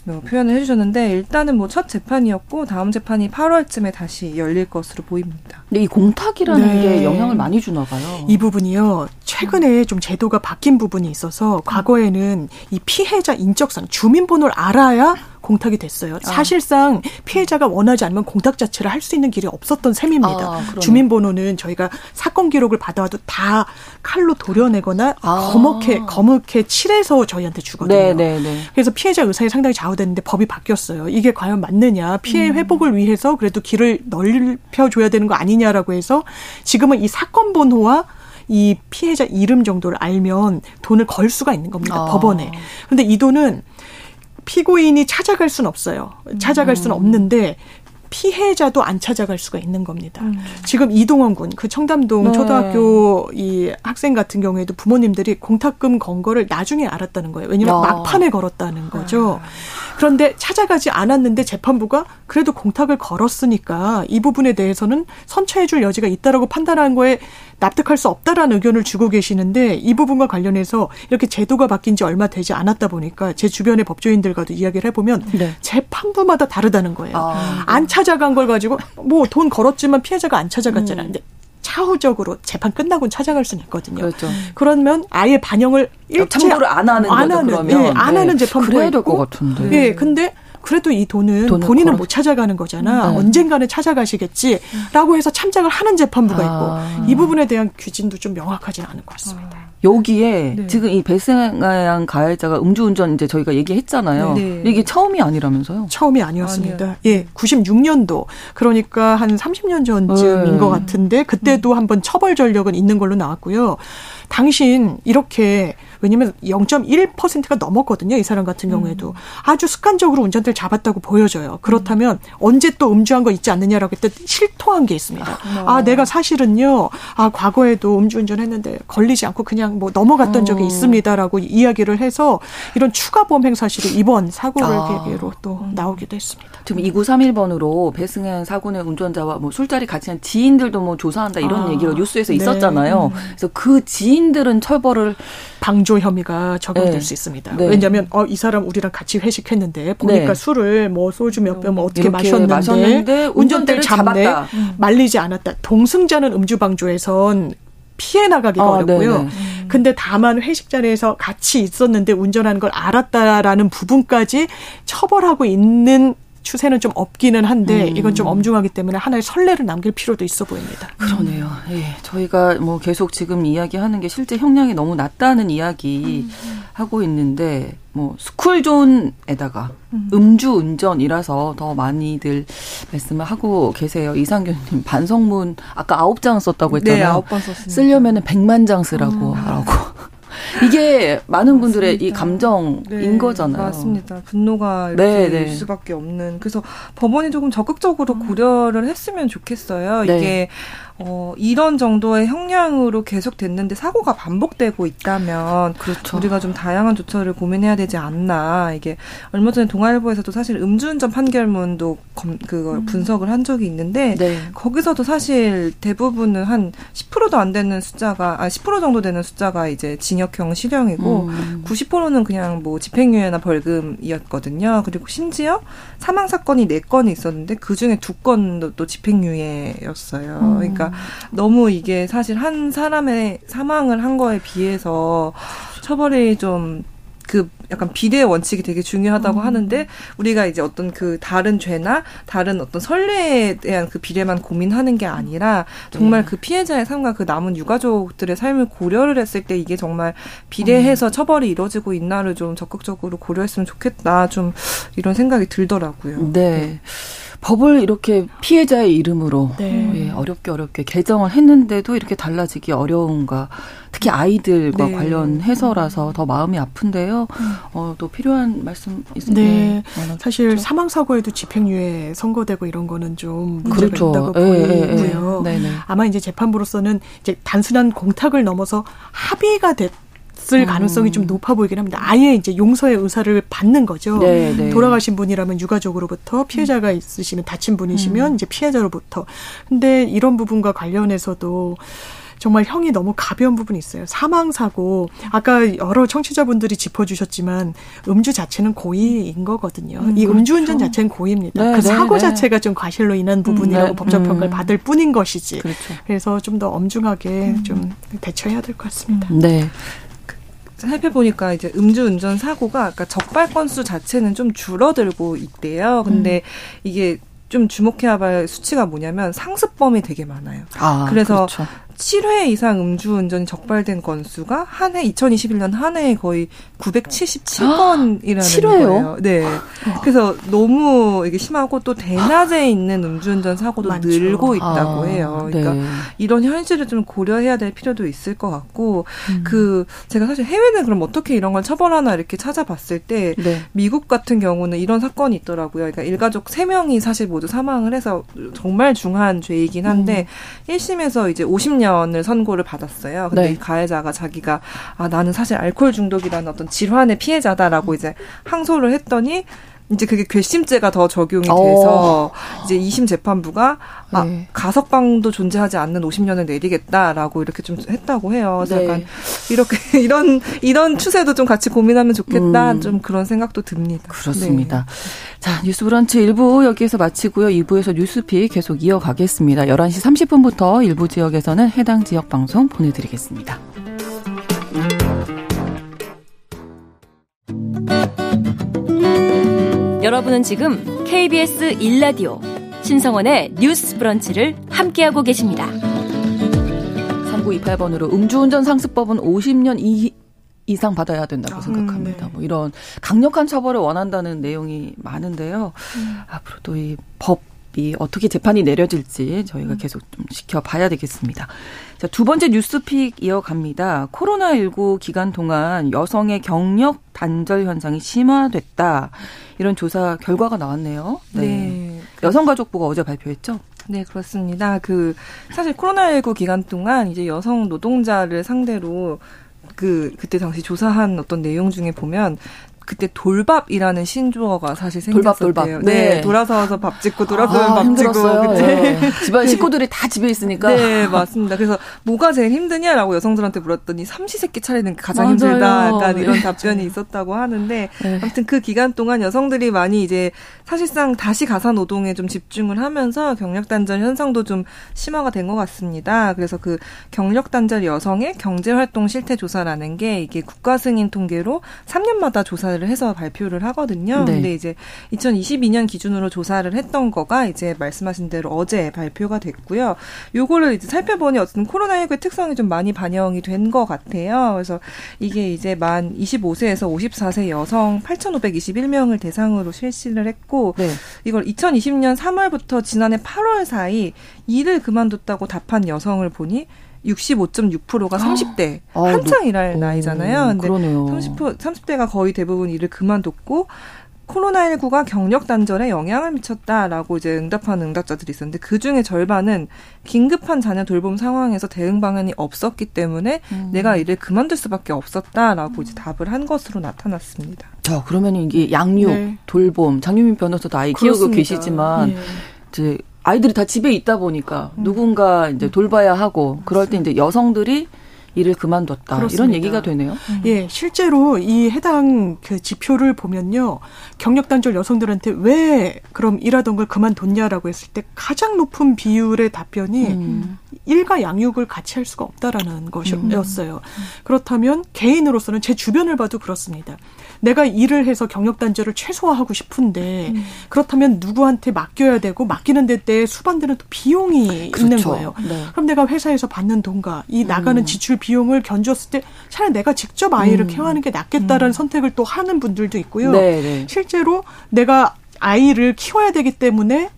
표현을 해주셨는데 일단은 뭐 첫 재판이었고 다음 재판이 8월쯤에 다시 열릴 것으로 보입니다. 근데 이 공탁이라는 네. 게 영향을 많이 주나 봐요. 이 부분이요. 최근에 좀 제도가 바뀐 부분이 있어서 과거에는 이 피해자 인적상 주민번호를 알아야 공탁이 됐어요. 아. 사실상 피해자가 원하지 않으면 공탁 자체를 할 수 있는 길이 없었던 셈입니다. 아, 주민번호는 저희가 사건 기록을 받아와도 다 칼로 도려내거나 아. 거먹게 거먹게 칠해서 저희한테 주거든요. 네, 네, 네. 그래서 피해자 의사에 상당히 좌우 됐는데 법이 바뀌었어요. 이게 과연 맞느냐? 피해 음. 회복을 위해서 그래도 길을 넓혀 줘야 되는 거 아니냐라고 해서 지금은 이 사건 번호와 이 피해자 이름 정도를 알면 돈을 걸 수가 있는 겁니다. 아. 법원에. 근데 이 돈은 피고인이 찾아갈 수는 없어요. 찾아갈 수는 음. 없는데 피해자도 안 찾아갈 수가 있는 겁니다. 음. 지금 이동원 군, 그 청담동 네. 초등학교 이 학생 같은 경우에도 부모님들이 공탁금 건 거를 나중에 알았다는 거예요. 왜냐면 하 막판에 걸었다는 거죠. 아. 그런데 찾아가지 않았는데 재판부가 그래도 공탁을 걸었으니까 이 부분에 대해서는 선처해줄 여지가 있다라고 판단한 거에 납득할 수 없다라는 의견을 주고 계시는데 이 부분과 관련해서 이렇게 제도가 바뀐 지 얼마 되지 않았다 보니까 제 주변의 법조인들과도 이야기를 해보면 네. 재판부마다 다르다는 거예요. 아, 네. 안찾 아간 걸 가지고 뭐 돈 걸었지만 피해자가 안 찾아갔잖아요. 음. 차후적으로 재판 끝나고 찾아갈 수는 있거든요. 그렇죠. 그러면 아예 반영을 일체 참고를 안 하는 안 거죠, 하는 그러면. 예, 안 네. 하는 재판부가 그래야 될 것 같은데. 예, 근데 그래도 이 돈은 본인은 걸어... 못 찾아가는 거잖아. 네. 언젠가는 찾아가시겠지라고 해서 참작을 하는 재판부가 있고 아. 이 부분에 대한 규진도 좀 명확하지 않은 것 같습니다. 아. 여기에 네. 지금 이 배승한 가해자가 음주운전 이제 저희가 얘기했잖아요. 네. 이게 처음이 아니라면서요? 처음이 아니었습니다. 아니요. 예, 96년도 그러니까 한 30년 전쯤인 네. 것 같은데 그때도 한번 처벌 전력은 있는 걸로 나왔고요. 당신 이렇게 왜냐면 0.1%가 넘었거든요. 이 사람 같은 음. 경우에도 음. 아주 습관적으로 운전대를 잡았다고 보여져요. 그렇다면 음. 언제 또 음주한 거 있지 않느냐라고 했더니 실토한 게 있습니다. 아, 아 내가 사실은요. 아 과거에도 음주운전했는데 걸리지 않고 그냥 뭐 넘어갔던 어. 적이 있습니다라고 이야기를 해서 이런 추가 범행 사실이 이번 사고를 아. 계기로 또 음. 나오기도 했습니다. 지금 2931번으로 배승현 사고의 운전자와 뭐 술자리 같이 한 지인들도 뭐 조사한다 이런 아. 얘기가 뉴스에서 네. 있었잖아요. 음. 그래서 그 지인들은 처벌을 방조 혐의가 적용될 네. 수 있습니다. 네. 왜냐하면 어, 이 사람 우리랑 같이 회식했는데 보니까 네. 술을 뭐 소주 몇 병 뭐 어떻게 마셨는데, 마셨는데 운전대를 잡네 잡았다. 말리지 않았다. 동승자는 음주 방조에선 피해 나가기가 아, 어렵고요. 네네. 근데 다만 회식 자리에서 같이 있었는데 운전하는 걸 알았다라는 부분까지 처벌하고 있는 추세는 좀 없기는 한데 음. 이건 좀 엄중하기 때문에 하나의 선례를 남길 필요도 있어 보입니다. 그러네요. 예, 저희가 뭐 계속 지금 이야기하는 게 실제 형량이 너무 낮다는 이야기 음. 하고 있는데 뭐 스쿨존에다가 음. 주 운전이라서 더 많이들 말씀을 하고 계세요. 이상규님 반성문 아까 아홉 장 썼다고 했잖아요. 네, 아홉 번 썼습니다. 쓰려면은 백만 장 쓰라고 음. 하라고. 이게 많은 분들의 맞습니다. 이 감정인 네, 거잖아요. 맞습니다. 분노가 이렇게 네, 네. 수밖에 없는. 그래서 법원이 조금 적극적으로 음. 고려를 했으면 좋겠어요. 네. 이게 어, 이런 정도의 형량으로 계속 됐는데 사고가 반복되고 있다면 그렇죠. 우리가 좀 다양한 조처를 고민해야 되지 않나. 이게 얼마 전에 동아일보에서도 사실 음주운전 판결문도 검, 그걸 음. 분석을 한 적이 있는데 네. 거기서도 사실 대부분은 한 10%도 안 되는 숫자가 아 10% 정도 되는 숫자가 이제 징역형 실형이고 음. 90%는 그냥 뭐 집행유예나 벌금이었거든요. 그리고 심지어 사망 사건이 4건이 있었는데 그 중에 2건도 또 집행유예였어요. 음. 그러니까 너무 이게 사실 한 사람의 사망을 한 거에 비해서 처벌이 좀그 약간 비례 원칙이 되게 중요하다고 음. 하는데 우리가 이제 어떤 그 다른 죄나 다른 어떤 선례에 대한 그 비례만 고민하는 게 아니라 정말 네. 그 피해자의 삶과 그 남은 유가족들의 삶을 고려를 했을 때 이게 정말 비례해서 음. 처벌이 이루어지고 있나를 좀 적극적으로 고려했으면 좋겠다 좀 이런 생각이 들더라고요. 네. 네. 법을 이렇게 피해자의 이름으로 네. 예, 어렵게 어렵게 개정을 했는데도 이렇게 달라지기 어려운가. 특히 아이들과 네. 관련해서라서 더 마음이 아픈데요. 음. 어, 또 필요한 말씀 있으면 네. 사실 사망 사고에도 집행유예 선고되고 이런 거는 좀 문제가 그렇죠. 있다고 예, 예, 예. 보이고요. 예, 아마 이제 재판부로서는 이제 단순한 공탁을 넘어서 합의가 됐 있을 음. 가능성이 좀 높아 보이긴 합니다. 아예 이제 용서의 의사를 받는 거죠. 네, 네. 돌아가신 분이라면 유가족으로부터 피해자가 있으시면 다친 분이시면 음. 이제 피해자로부터. 근데 이런 부분과 관련해서도 정말 형이 너무 가벼운 부분이 있어요. 사망 사고 아까 여러 청취자분들이 짚어주셨지만 음주 자체는 고의인 거거든요. 음, 이 음주운전 그렇죠. 자체는 고의입니다. 네, 그 네, 사고 네. 자체가 좀 과실로 인한 부분이라고 음, 네. 법적 평가를 음. 받을 뿐인 것이지. 그렇죠. 그래서 좀 더 엄중하게 음. 좀 대처해야 될 것 같습니다. 네. 살펴보니까 이제 음주 운전 사고가 그러니까 적발 건수 자체는 좀 줄어들고 있대요. 근데 음. 이게 좀 주목해야 할 수치가 뭐냐면 상습범이 되게 많아요. 아, 그래서 그렇죠. 7회 이상 음주운전이 적발된 건수가 한 해 2021년 한 해에 거의 977건이라는 7회요? 거예요. 네. 그래서 너무 이게 심하고 또 대낮에 있는 음주운전 사고도 많죠. 늘고 있다고 아, 해요. 그러니까 네. 이런 현실을 좀 고려해야 될 필요도 있을 것 같고 음. 그 제가 사실 해외는 그럼 어떻게 이런 걸 처벌하나 이렇게 찾아봤을 때 네. 미국 같은 경우는 이런 사건이 있더라고요. 그러니까 일가족 3명이 사실 모두 사망을 해서 정말 중한 죄이긴 한데 음. 1심에서 이제 50년 10년을 선고를 받았어요. 근데 네. 이 가해자가 자기가 아 나는 사실 알코올 중독이라는 어떤 질환의 피해자다라고 이제 항소를 했더니 이제 그게 괘씸죄가 더 적용이 돼서 오. 이제 2심 재판부가 아, 네. 가석방도 존재하지 않는 50년을 내리겠다라고 이렇게 좀 했다고 해요. 그래서 네. 약간 이렇게 이런 이런 추세도 좀 같이 고민하면 좋겠다. 음. 좀 그런 생각도 듭니다. 그렇습니다. 네. 자, 뉴스 브런치 1부 여기에서 마치고요. 2부에서 뉴스픽 계속 이어가겠습니다. 11시 30분부터 일부 지역에서는 해당 지역 방송 보내 드리겠습니다. 여러분은 지금 KBS 1라디오 신성원의 뉴스 브런치를 함께하고 계십니다. 3928번으로 음주운전 상습법은 50년 이, 이상 받아야 된다고 아, 생각합니다. 네. 뭐 이런 강력한 처벌을 원한다는 내용이 많은데요. 음. 앞으로도 이 법 이 어떻게 재판이 내려질지 저희가 음. 계속 좀 지켜봐야 되겠습니다. 자, 두 번째 뉴스픽 이어갑니다. 코로나19 기간 동안 여성의 경력 단절 현상이 심화됐다. 이런 조사 결과가 나왔네요. 네. 네. 여성가족부가 어제 발표했죠? 네, 그렇습니다. 그, 사실 코로나19 기간 동안 이제 여성 노동자를 상대로 그, 그때 당시 조사한 어떤 내용 중에 보면 그때 돌밥이라는 신조어가 사실 생겼었대요. 돌밥, 돌밥. 네. 네. 돌아서서 밥 짓고 돌아서면 아, 밥 짓고. 네. 집안 식구들이 다 집에 있으니까. 네, 맞습니다. 그래서 뭐가 제일 힘드냐라고 여성들한테 물었더니 삼시세끼 차리는 게 가장 맞아요. 힘들다. 약간 이런 네. 답변이 있었다고 하는데 네. 아무튼 그 기간 동안 여성들이 많이 이제 사실상 다시 가사 노동에 좀 집중을 하면서 경력 단절 현상도 좀 심화가 된 것 같습니다. 그래서 그 경력 단절 여성의 경제 활동 실태 조사라는 게 이게 국가 승인 통계로 3년마다 조사 조사를 해서 발표를 하거든요. 네. 근데 이제 2022년 기준으로 조사를 했던 거가 이제 말씀하신 대로 어제 발표가 됐고요. 요거를 이제 살펴보니 어쨌든 코로나19의 특성이 좀 많이 반영이 된 것 같아요. 그래서 이게 이제 만 25세에서 54세 여성 8,521명을 대상으로 실시를 했고 네. 이걸 2020년 3월부터 지난해 8월 사이 일을 그만뒀다고 답한 여성을 보니 65.6%가 30대 아, 한창 일할 나이잖아요. 근데 그러네요. 30 30대가 거의 대부분 일을 그만뒀고 코로나19가 경력 단절에 영향을 미쳤다라고 이제 응답하는 응답자들이 있었는데 그 중에 절반은 긴급한 자녀 돌봄 상황에서 대응 방안이 없었기 때문에 음. 내가 일을 그만둘 수밖에 없었다라고 음. 이제 답을 한 것으로 나타났습니다. 자, 그러면 이게 양육, 네. 돌봄, 장유민 변호사도 아이 키우고 계시지만 네. 이제 아이들이 다 집에 있다 보니까 음. 누군가 이제 돌봐야 하고 그럴 때 이제 여성들이 일을 그만뒀다 그렇습니다. 이런 얘기가 되네요. 음. 예, 실제로 이 해당 그 지표를 보면요, 경력 단절 여성들한테 왜 그럼 일하던 걸 그만뒀냐라고 했을 때 가장 높은 비율의 답변이 음. 일과 양육을 같이 할 수가 없다라는 것이었어요. 음. 그렇다면 개인으로서는 제 주변을 봐도 그렇습니다. 내가 일을 해서 경력 단절을 최소화하고 싶은데 음. 그렇다면 누구한테 맡겨야 되고 맡기는 데 수반되는 또 비용이 그렇죠. 있는 거예요. 네. 그럼 내가 회사에서 받는 돈과 이 나가는 음. 지출 비용을 견줬을 때 차라리 내가 직접 아이를 음. 케어하는 게 낫겠다라는 음. 선택을 또 하는 분들도 있고요. 네, 네. 실제로 내가 아이를 키워야 되기 때문에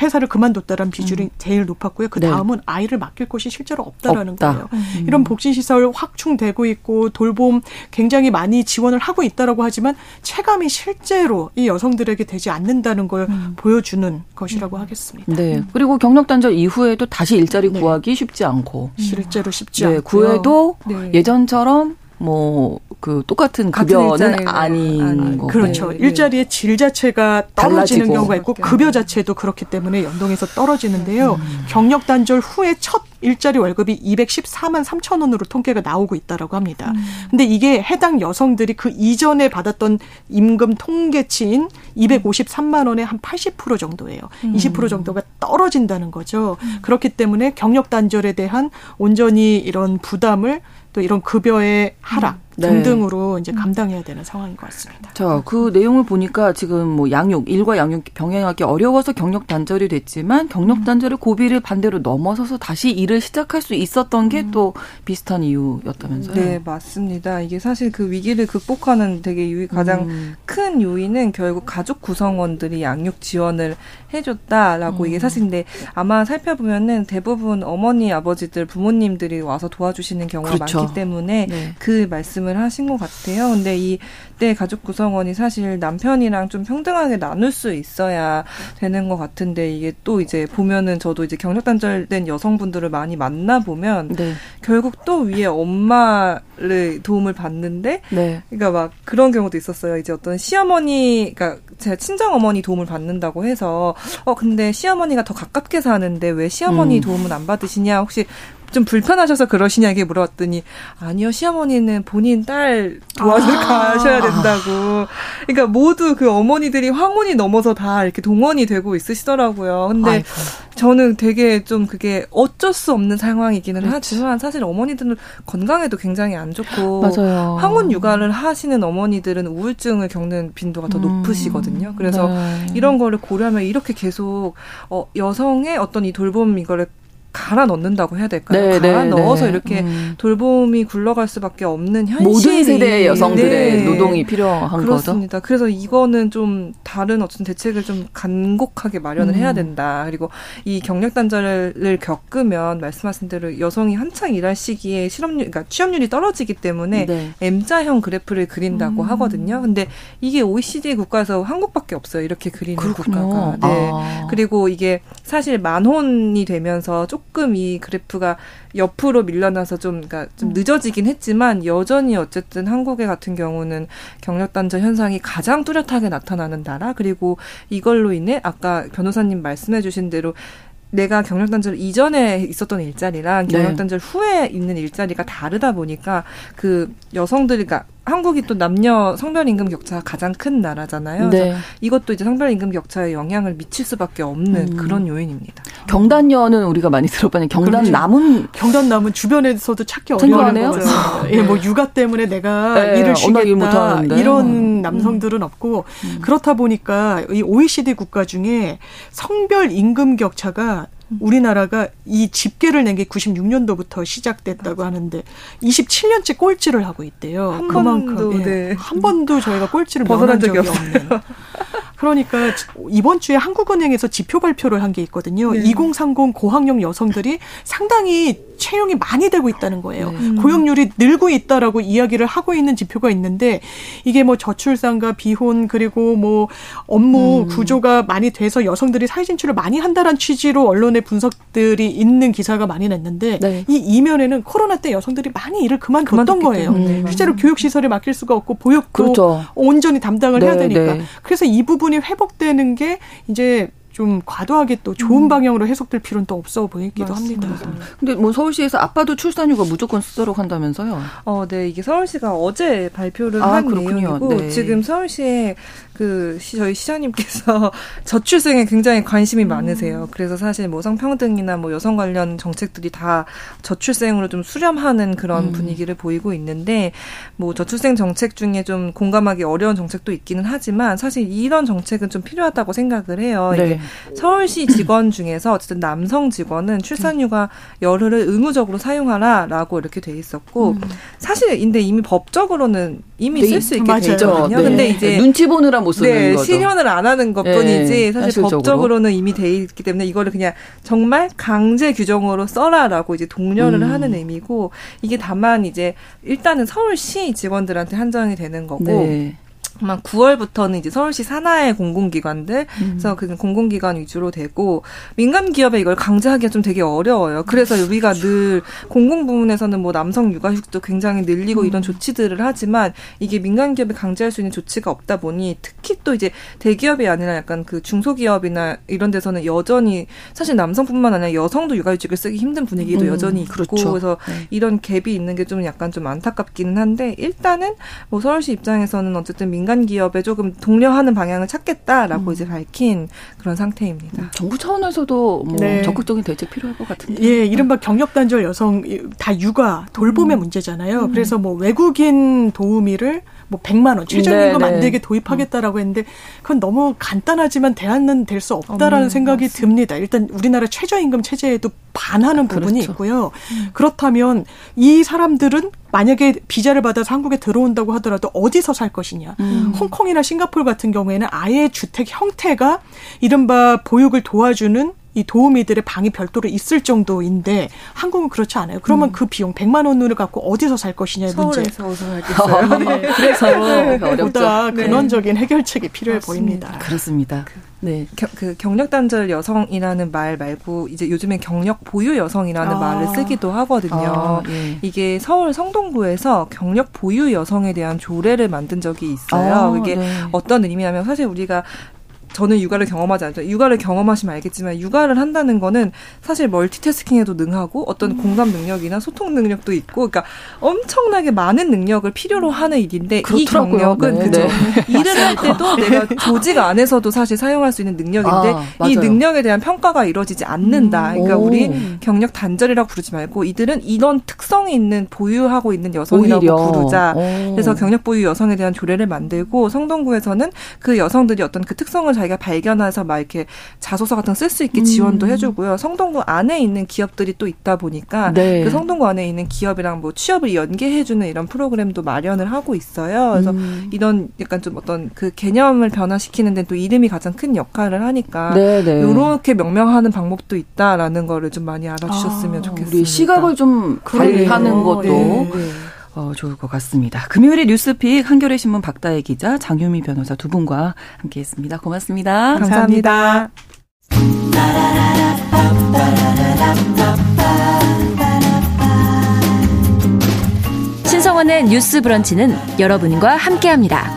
회사를 그만뒀다라는 비율이 음. 제일 높았고요. 그 네. 다음은 네. 아이를 맡길 곳이 실제로 없다라는 없다. 거예요. 음. 이런 복지시설 확충되고 있고 돌봄 굉장히 많이 지원을 하고 있다라고 하지만 체감이 실제로 이 여성들에게 되지 않는다는 걸 음. 보여주는 것이라고 하겠습니다. 네. 그리고 경력 단절 이후에도 다시 일자리 네. 구하기 쉽지 않고 실제로 쉽지 네. 않고 구해도 네. 예전처럼 뭐 그 똑같은 급여는 아닌 거고 그렇죠. 네. 일자리의 질 자체가 떨어지는 달라지고. 경우가 있고 급여 자체도 그렇기 때문에 연동해서 떨어지는데요. 음. 경력 단절 후에 첫 일자리 월급이 214만 3천 원으로 통계가 나오고 있다라고 합니다. 음. 근데 이게 해당 여성들이 그 이전에 받았던 임금 통계치인 253만 원의 한 80% 정도예요. 음. 20% 정도가 떨어진다는 거죠. 음. 그렇기 때문에 경력 단절에 대한 온전히 이런 부담을 또 이런 급여의 하락 네. 등등으로 이제 감당해야 되는 상황인 것 같습니다. 자, 그 내용을 보니까 지금 뭐 양육, 일과 양육 병행하기 어려워서 경력 단절이 됐지만 경력 음. 단절의 고비를 반대로 넘어서서 다시 일을 시작할 수 있었던 게또 음. 비슷한 이유였다면서요? 네, 맞습니다. 이게 사실 그 위기를 극복하는 되게 유의, 가장 음. 큰 요인은 결국 가족 구성원들이 양육 지원을 해줬다라고 음. 이게 사실 근데 아마 살펴보면은 대부분 어머니, 아버지들, 부모님들이 와서 도와주시는 경우가 그렇죠. 많기 때문에 네. 그 말씀 말씀을 하신 것 같아요. 근데 이때 가족 구성원이 사실 남편이랑 좀 평등하게 나눌 수 있어야 되는 것 같은데 이게 또 이제 보면은 저도 이제 경력 단절된 여성분들을 많이 만나 보면 네. 결국 또 위에 엄마를 도움을 받는데 네. 그러니까 막 그런 경우도 있었어요. 이제 어떤 시어머니, 그러니까 제 친정 어머니 도움을 받는다고 해서 어 근데 시어머니가 더 가깝게 사는데 왜 시어머니 음. 도움은 안 받으시냐 혹시 좀 불편하셔서 그러시냐 이게 물어봤더니 아니요 시어머니는 본인 딸 도와주러 아. 가셔야 된다고. 그러니까 모두 그 어머니들이 황혼이 넘어서 다 이렇게 동원이 되고 있으시더라고요. 근데 아이고. 저는 되게 좀 그게 어쩔 수 없는 상황이기는 그렇지. 하지만 사실 어머니들은 건강에도 굉장히 안 좋고 맞아요. 황혼 육아를 하시는 어머니들은 우울증을 겪는 빈도가 더 음. 높으시거든요. 그래서 네. 이런 거를 고려하면 이렇게 계속 어 여성의 어떤 이 돌봄 이거를 갈아 넣는다고 해야 될까요? 네, 갈아 네, 넣어서 네. 이렇게 음. 돌봄이 굴러갈 수밖에 없는 현실이 모든 세대의 여성들의 네. 노동이 필요한 그렇습니다. 거죠. 그래서 이거는 좀 다른 어떤 대책을 좀 간곡하게 마련을 음. 해야 된다. 그리고 이 경력 단절을 겪으면 말씀하신 대로 여성이 한창 일할 시기에 실업률, 그러니까 취업률이 떨어지기 때문에 네. M자형 그래프를 그린다고 음. 하거든요. 근데 이게 OECD 국가에서 한국밖에 없어요. 이렇게 그리는 그렇군요. 국가가. 네. 아. 그리고 이게 사실 만혼이 되면서 조금 조금 이 그래프가 옆으로 밀려나서 좀, 그러니까 좀 음. 늦어지긴 했지만 여전히 어쨌든 한국의 같은 경우는 경력 단절 현상이 가장 뚜렷하게 나타나는 나라 그리고 이걸로 인해 아까 변호사님 말씀해주신 대로 내가 경력 단절 이전에 있었던 일자리랑 경력 단절 네. 후에 있는 일자리가 다르다 보니까 그 여성들이 그러니까 한국이 또 남녀 성별 임금 격차가 가장 큰 나라잖아요. 네. 이것도 이제 성별 임금 격차에 영향을 미칠 수밖에 없는 음. 그런 요인입니다. 경단녀는 우리가 많이 들어봤는 경단 남은 경단 남은 주변에서도 찾기 어려운 거죠. 예, 뭐 육아 때문에 내가 네, 일을 쉬겠다 이런 음. 남성들은 없고 음. 그렇다 보니까 이 OECD 국가 중에 성별 임금 격차가 우리나라가 이 집계를 낸 게 96년도부터 시작됐다고 하는데 27년째 꼴찌를 하고 있대요. 한 그만큼 번도, 예, 네. 한 번도 저희가 꼴찌를 벗어난 적이 없는. 그러니까 이번 주에 한국은행에서 지표 발표를 한 게 있거든요. 네. 2030 고학력 여성들이 상당히 채용이 많이 되고 있다는 거예요. 네. 음. 고용률이 늘고 있다라고 이야기를 하고 있는 지표가 있는데 이게 뭐 저출산과 비혼 그리고 뭐 업무 음. 구조가 많이 돼서 여성들이 사회 진출을 많이 한다는 취지로 언론의 분석들이 있는 기사가 많이 냈는데 네. 이 이면에는 코로나 때 여성들이 많이 일을 그만뒀던 거예요. 음. 실제로 교육 시설에 맡길 수가 없고 보육도 그렇죠. 온전히 담당을 네, 해야 되니까. 네. 그래서 이 부분 이 회복되는 게 이제 좀 과도하게 또 좋은 음. 방향으로 해석될 필요는 또 없어 보이기도 맞습니다. 합니다. 근데 뭐 서울시에서 아빠도 출산휴가 무조건 쓰도록 한다면서요? 어, 네. 이게 서울시가 어제 발표를 아, 한 그렇군요. 내용이고 네. 지금 서울시에 그 저희 시장님께서 저출생에 굉장히 관심이 음. 많으세요. 그래서 사실 뭐 성평등이나 뭐 여성 관련 정책들이 다 저출생으로 좀 수렴하는 그런 음. 분위기를 보이고 있는데 뭐 저출생 정책 중에 좀 공감하기 어려운 정책도 있기는 하지만 사실 이런 정책은 좀 필요하다고 생각을 해요. 네. 서울시 직원 중에서 어쨌든 남성 직원은 출산휴가 열흘을 의무적으로 사용하라라고 이렇게 돼 있었고 음. 사실 근데 이미 법적으로는 이미 네, 쓸수 있게 돼 있거든요. 네. 근데 이제 눈치 보느라 못 쓰는 네, 거죠. 실현을 안 하는 것뿐이지 네, 사실. 법적으로는 이미 돼 있기 때문에 이거를 그냥 정말 강제 규정으로 써라라고 이제 독려를 음. 하는 의미고 이게 다만 이제 일단은 서울시 직원들한테 한정이 되는 거고 네. 아마 9월부터는 이제 서울시 산하의 공공기관들, 음. 그래서 그 공공기관 위주로 되고 민간 기업에 이걸 강제하기가 좀 되게 어려워요. 그래서 우리가 늘 공공 부문에서는 뭐 남성 육아휴직도 굉장히 늘리고 음. 이런 조치들을 하지만 이게 민간 기업에 강제할 수 있는 조치가 없다 보니 특히 또 이제 대기업이 아니라 약간 그 중소기업이나 이런 데서는 여전히 사실 남성뿐만 아니라 여성도 육아휴직을 쓰기 힘든 분위기도 음. 여전히 있고 그렇죠. 그래서 네. 이런 갭이 있는 게 좀 약간 좀 안타깝기는 한데 일단은 뭐 서울시 입장에서는 어쨌든 민 민간 기업에 조금 독려하는 방향을 찾겠다라고 음. 이제 밝힌 그런 상태입니다. 음, 정부 차원에서도 뭐 네. 적극적인 대책 필요할 것 같은데. 예, 이른바 경력 단절 여성 다 육아 돌봄의 음. 문제잖아요. 음. 그래서 뭐 외국인 도우미를 뭐 100만 원 최저임금 네, 안 네. 되게 도입하겠다라고 했는데 그건 너무 간단하지만 대안은 될 수 없다라는 생각이 맞습니다. 듭니다. 일단 우리나라 최저임금 체제에도 반하는 부분이 그렇죠. 있고요. 음. 그렇다면 이 사람들은 만약에 비자를 받아서 한국에 들어온다고 하더라도 어디서 살 것이냐. 음. 홍콩이나 싱가폴 같은 경우에는 아예 주택 형태가 이른바 보육을 도와주는 이 도우미들의 방이 별도로 있을 정도인데 한국은 그렇지 않아요. 그러면 음. 그 비용 100만 원을 갖고 어디서 살 것이냐의 문제. 서울에서 우승하겠어요. 네. 그래서 보다 네. 근원적인 해결책이 필요해 맞습니다. 보입니다. 그렇습니다. 네, 겨, 그 경력 단절 여성이라는 말 말고 이제 요즘엔 경력 보유 여성이라는 아. 말을 쓰기도 하거든요. 아, 예. 이게 서울 성동구에서 경력 보유 여성에 대한 조례를 만든 적이 있어요. 아, 이게 네. 어떤 의미냐면 사실 우리가 저는 육아를 경험하지 않죠. 육아를 경험하시면 알겠지만 육아를 한다는 거는 사실 멀티태스킹에도 능하고 어떤 음. 공감 능력이나 소통 능력도 있고 그러니까 엄청나게 많은 능력을 필요로 하는 일인데 그렇더라고요. 이 경력은 네. 그죠. 네. 일을 할 때도 내가 조직 안에서도 사실 사용할 수 있는 능력인데 아, 이 능력에 대한 평가가 이루어지지 않는다. 음. 그러니까 오. 우리 경력 단절이라고 부르지 말고 이들은 이런 특성이 있는 보유하고 있는 여성이라고 오히려. 부르자. 오. 그래서 경력 보유 여성에 대한 조례를 만들고 성동구에서는 그 여성들이 어떤 그 특성을 자기가 발견해서 막 이렇게 자소서 같은 거쓸수 있게 지원도 음. 해주고요. 성동구 안에 있는 기업들이 또 있다 보니까 네. 그 성동구 안에 있는 기업이랑 뭐 취업을 연계해주는 이런 프로그램도 마련을 하고 있어요. 그래서 음. 이런 약간 좀 어떤 그 개념을 변화시키는 데 또 이름이 가장 큰 역할을 하니까 이렇게 명명하는 방법도 있다라는 거를 좀 많이 알아주셨으면 아, 좋겠습니다. 우리 시각을 좀 관리하는 것도. 네. 어, 좋을 것 같습니다. 금요일에 뉴스픽 한겨레 신문 박다혜 기자, 장유미 변호사 두 분과 함께했습니다. 고맙습니다. 감사합니다. 신성원의 뉴스 브런치는 여러분과 함께합니다.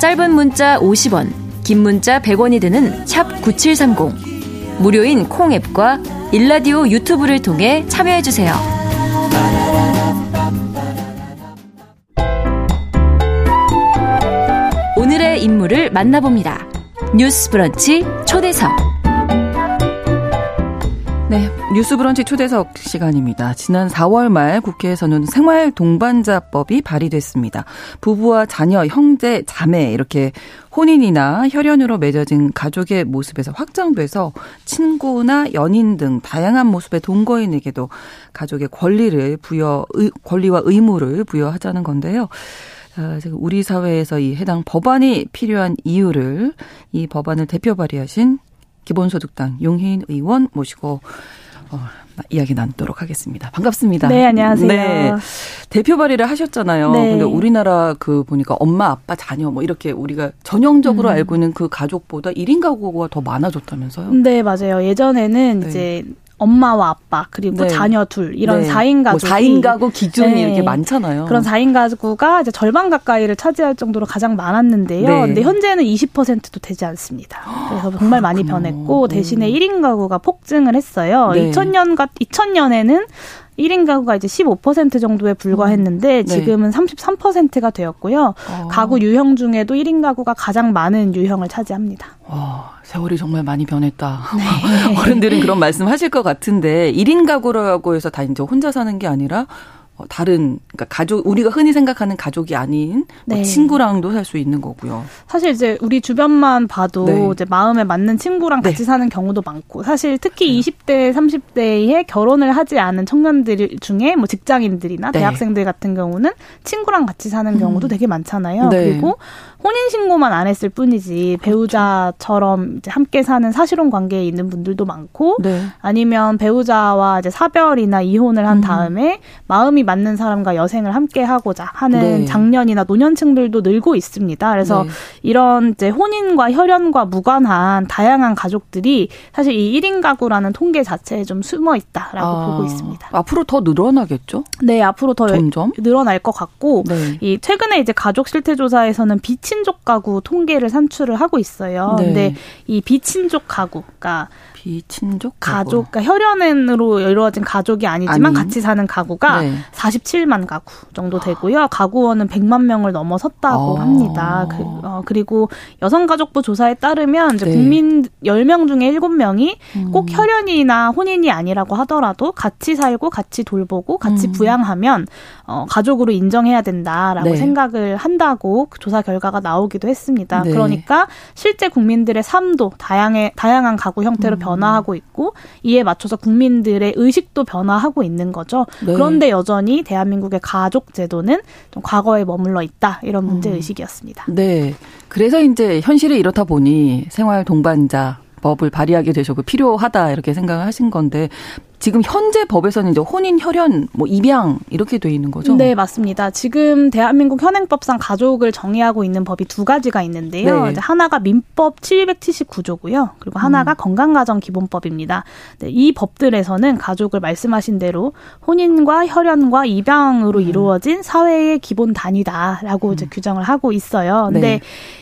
짧은 문자 50원, 긴 문자 100원이 드는 샵 9730. 무료인 콩 앱과 일라디오 유튜브를 통해 참여해주세요. 인물을 만나봅니다. 뉴스 브런치 초대석. 네, 뉴스 브런치 초대석 시간입니다. 지난 4월 말 국회에서는 생활 동반자법이 발의됐습니다. 부부와 자녀, 형제, 자매 이렇게 혼인이나 혈연으로 맺어진 가족의 모습에서 확장돼서 친구나 연인 등 다양한 모습의 동거인에게도 가족의 권리를 부여 권리와 의무를 부여하자는 건데요. 아, 우리 사회에서 이 해당 법안이 필요한 이유를 이 법안을 대표 발의하신 기본소득당 용혜인 의원 모시고 어, 이야기 나누도록 하겠습니다. 반갑습니다. 네, 안녕하세요. 네. 대표 발의를 하셨잖아요. 네. 근데 우리나라 그 보니까 엄마, 아빠, 자녀 뭐 이렇게 우리가 전형적으로 음. 알고 있는 그 가족보다 1인 가구가 더 많아졌다면서요? 네, 맞아요. 예전에는 네. 이제 엄마와 아빠 그리고 네. 자녀 둘 이런 네. 4인 가족 뭐 4인 가구 기준이 네. 이렇게 많잖아요. 그런 4인 가구가 이제 절반 가까이를 차지할 정도로 가장 많았는데요. 네. 근데 현재는 20%도 되지 않습니다. 그래서 정말 많이 변했고 대신에 1인 가구가 폭증을 했어요. 2000년 2000년에는 1인 가구가 이제 15% 정도에 불과했는데 음. 네. 지금은 33%가 되었고요. 어. 가구 유형 중에도 1인 가구가 가장 많은 유형을 차지합니다. 와, 세월이 정말 많이 변했다. 네. 어른들은 그런 말씀 하실 것 같은데 1인 가구라고 해서 다 이제 혼자 사는 게 아니라 어, 다른 그러니까 가족 우리가 흔히 생각하는 가족이 아닌 뭐 네. 친구랑도 살 수 있는 거고요. 사실 이제 우리 주변만 봐도 네. 이제 마음에 맞는 친구랑 같이 네. 사는 경우도 많고 사실 특히 네. 20대 30대에 결혼을 하지 않은 청년들 중에 뭐 직장인들이나 네. 대학생들 같은 경우는 친구랑 같이 사는 경우도 음. 되게 많잖아요. 네. 그리고 혼인 신고만 안 했을 뿐이지 그렇죠. 배우자처럼 이제 함께 사는 사실혼 관계에 있는 분들도 많고 네. 아니면 배우자와 이제 사별이나 이혼을 한 음. 다음에 마음이 맞는 사람과 여생을 함께 하고자 하는 네. 장년이나 노년층들도 늘고 있습니다. 그래서 네. 이런 이제 혼인과 혈연과 무관한 다양한 가족들이 사실 이 1인 가구라는 통계 자체에 좀 숨어 있다라고 아, 보고 있습니다. 앞으로 더 늘어나겠죠? 네, 앞으로 더 점점? 늘어날 것 같고 네. 이 최근에 이제 가족 실태 조사에서는 비치 비 친족 가구 통계를 산출을 하고 있어요. 네. 근데 이 비친족 가구, 그러니까 비친족 가족, 그러니까 혈연으로 이루어진 가족이 아니지만 아닌? 같이 사는 가구가 네. 47만 가구 정도 되고요. 가구원은 100만 명을 넘어섰다고 아. 합니다. 그, 어, 그리고 여성가족부 조사에 따르면 이제 네. 국민 10명 중에 7명이 음. 꼭 혈연이나 혼인이 아니라고 하더라도 같이 살고 같이 돌보고 같이 음. 부양하면 어, 가족으로 인정해야 된다라고 네. 생각을 한다고 그 조사 결과가 나오기도 했습니다. 네. 그러니까 실제 국민들의 삶도 다양해, 다양한 가구 형태로 음. 변화하고 있고 이에 맞춰서 국민들의 의식도 변화하고 있는 거죠. 네. 그런데 여전히 대한민국의 가족 제도는 좀 과거에 머물러 있다 이런 문제 음. 의식이었습니다. 네. 그래서 이제 현실이 이렇다 보니 생활 동반자 법을 발의하게 되셨고 필요하다 이렇게 생각을 하신 건데 지금 현재 법에서는 이제 혼인, 혈연, 뭐 입양 이렇게 돼 있는 거죠? 네, 맞습니다. 지금 대한민국 현행법상 가족을 정의하고 있는 법이 두 가지가 있는데요. 네. 이제 하나가 민법 779조고요. 그리고 하나가 음. 건강가정기본법입니다. 네, 이 법들에서는 가족을 말씀하신 대로 혼인과 혈연과 입양으로 음. 이루어진 사회의 기본 단위다라고 음. 이제 규정을 하고 있어요. 근데 네.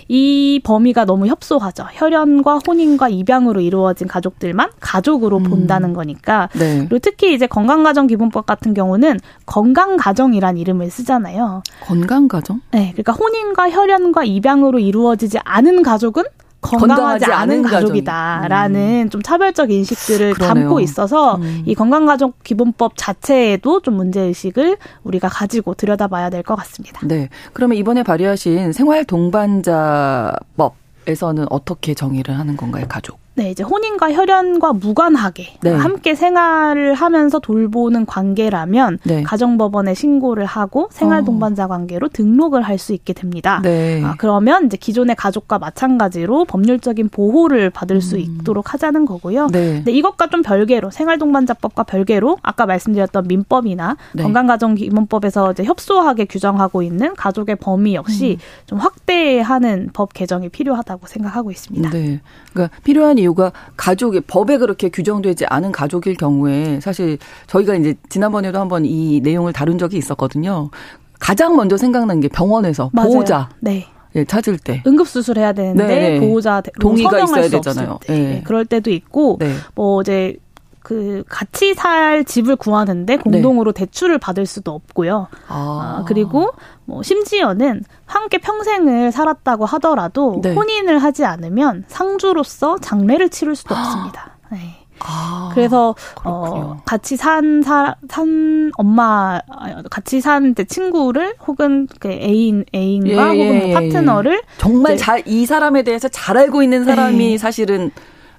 이 범위가 너무 협소하죠. 혈연과 혼인과 입양으로 이루어진 가족들만 가족으로 음. 본다는 거니까. 네. 그리고 특히 이제 건강가정기본법 같은 경우는 건강가정이란 이름을 쓰잖아요. 건강가정? 네. 그러니까 혼인과 혈연과 입양으로 이루어지지 않은 가족은 건강하지, 건강하지 않은 가족이다라는 음. 좀 차별적 인식들을 그러네요. 담고 있어서 음. 이 건강가족 기본법 자체에도 좀 문제 의식을 우리가 가지고 들여다봐야 될 것 같습니다. 네. 그러면 이번에 발의하신 생활 동반자법 에서는 어떻게 정의를 하는 건가요, 가족? 네, 이제 혼인과 혈연과 무관하게 네. 함께 생활을 하면서 돌보는 관계라면 네. 가정법원에 신고를 하고 생활 동반자 관계로 등록을 할 수 있게 됩니다. 네. 아, 그러면 이제 기존의 가족과 마찬가지로 법률적인 보호를 받을 음. 수 있도록 하자는 거고요. 네. 네, 이것과 좀 별개로 생활 동반자법과 별개로 아까 말씀드렸던 민법이나 네. 건강가정기본법에서 이제 협소하게 규정하고 있는 가족의 범위 역시 음. 좀 확대하는 법 개정이 필요하다고 생각하고 있습니다. 네. 그러니까 필요한 이유가 가족의 법에 그렇게 규정되지 않은 가족일 경우에 사실 저희가 이제 지난번에도 한번 이 내용을 다룬 적이 있었거든요. 가장 먼저 생각나는 게 병원에서 맞아요. 보호자. 네. 예, 찾을 때 응급수술 해야 되는데 네네. 네. 보호자 동의가 있어야 되잖아요. 때. 네. 그럴 때도 있고 네. 뭐 이제 그 같이 살 집을 구하는데 공동으로 네. 대출을 받을 수도 없고요. 아. 아. 그리고 뭐 심지어는 함께 평생을 살았다고 하더라도 네. 혼인을 하지 않으면 상주로서 장례를 치를 수도 없습니다. 네. 아, 그래서 어 같이 산 사, 산 엄마 같이 산 친구를 혹은 그 애인 애인과 예, 혹은 뭐 예, 예, 파트너를 정말 잘 이 사람에 대해서 잘 알고 있는 사람이 네. 사실은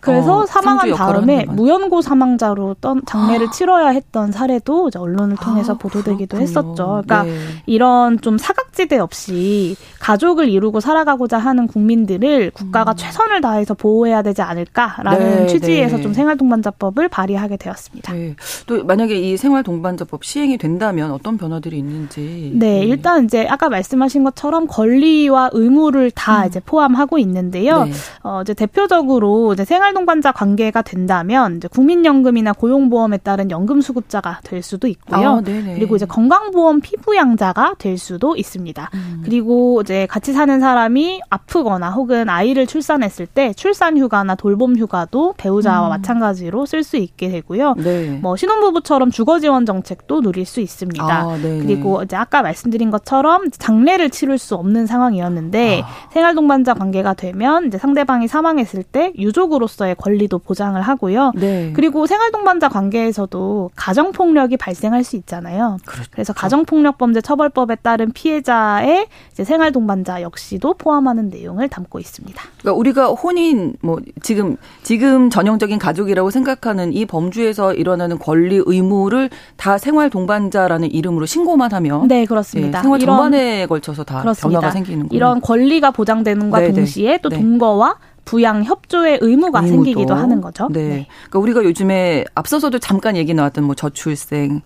그래서 어, 사망한 다음에 무연고 사망자로 떤 장례를 아. 치러야 했던 사례도 이제 언론을 통해서 아, 보도되기도 그렇군요. 했었죠. 그러니까 네. 이런 좀 사각지대 없이 가족을 이루고 살아가고자 하는 국민들을 국가가 음. 최선을 다해서 보호해야 되지 않을까라는 네, 취지에서 네. 좀 생활동반자법을 발의하게 되었습니다. 네. 또 만약에 이 생활동반자법 시행이 된다면 어떤 변화들이 있는지. 네, 네. 일단 이제 아까 말씀하신 것처럼 권리와 의무를 다 음. 이제 포함하고 있는데요. 네. 어, 이제 대표적으로 이제 생활 생활 동반자 관계가 된다면 이제 국민연금이나 고용보험에 따른 연금 수급자가 될 수도 있고요. 아, 그리고 이제 건강보험 피부양자가 될 수도 있습니다. 음. 그리고 이제 같이 사는 사람이 아프거나 혹은 아이를 출산했을 때 출산 휴가나 돌봄 휴가도 배우자와 음. 마찬가지로 쓸 수 있게 되고요. 네. 뭐 신혼부부처럼 주거 지원 정책도 누릴 수 있습니다. 아, 그리고 이제 아까 말씀드린 것처럼 장례를 치를 수 없는 상황이었는데 아. 생활 동반자 관계가 되면 이제 상대방이 사망했을 때 유족으로서 가족으로서의 권리도 보장을 하고요. 네. 그리고 생활동반자 관계에서도 가정폭력이 발생할 수 있잖아요. 그렇죠. 그래서 가정폭력범죄 처벌법에 따른 피해자의 생활동반자 역시도 포함하는 내용을 담고 있습니다. 그러니까 우리가 혼인 뭐 지금 지금 전형적인 가족이라고 생각하는 이 범주에서 일어나는 권리 의무를 다 생활동반자라는 이름으로 신고만 하면 네 그렇습니다. 예, 생활 전반에 걸쳐서 다 그렇습니다. 변화가 생기는 거예요. 이런 권리가 보장되는과 네네. 동시에 또 네. 동거와 부양 협조의 의무가 의무도. 생기기도 하는 거죠. 네. 네. 그러니까 우리가 요즘에 앞서서도 잠깐 얘기 나왔던 뭐 저출생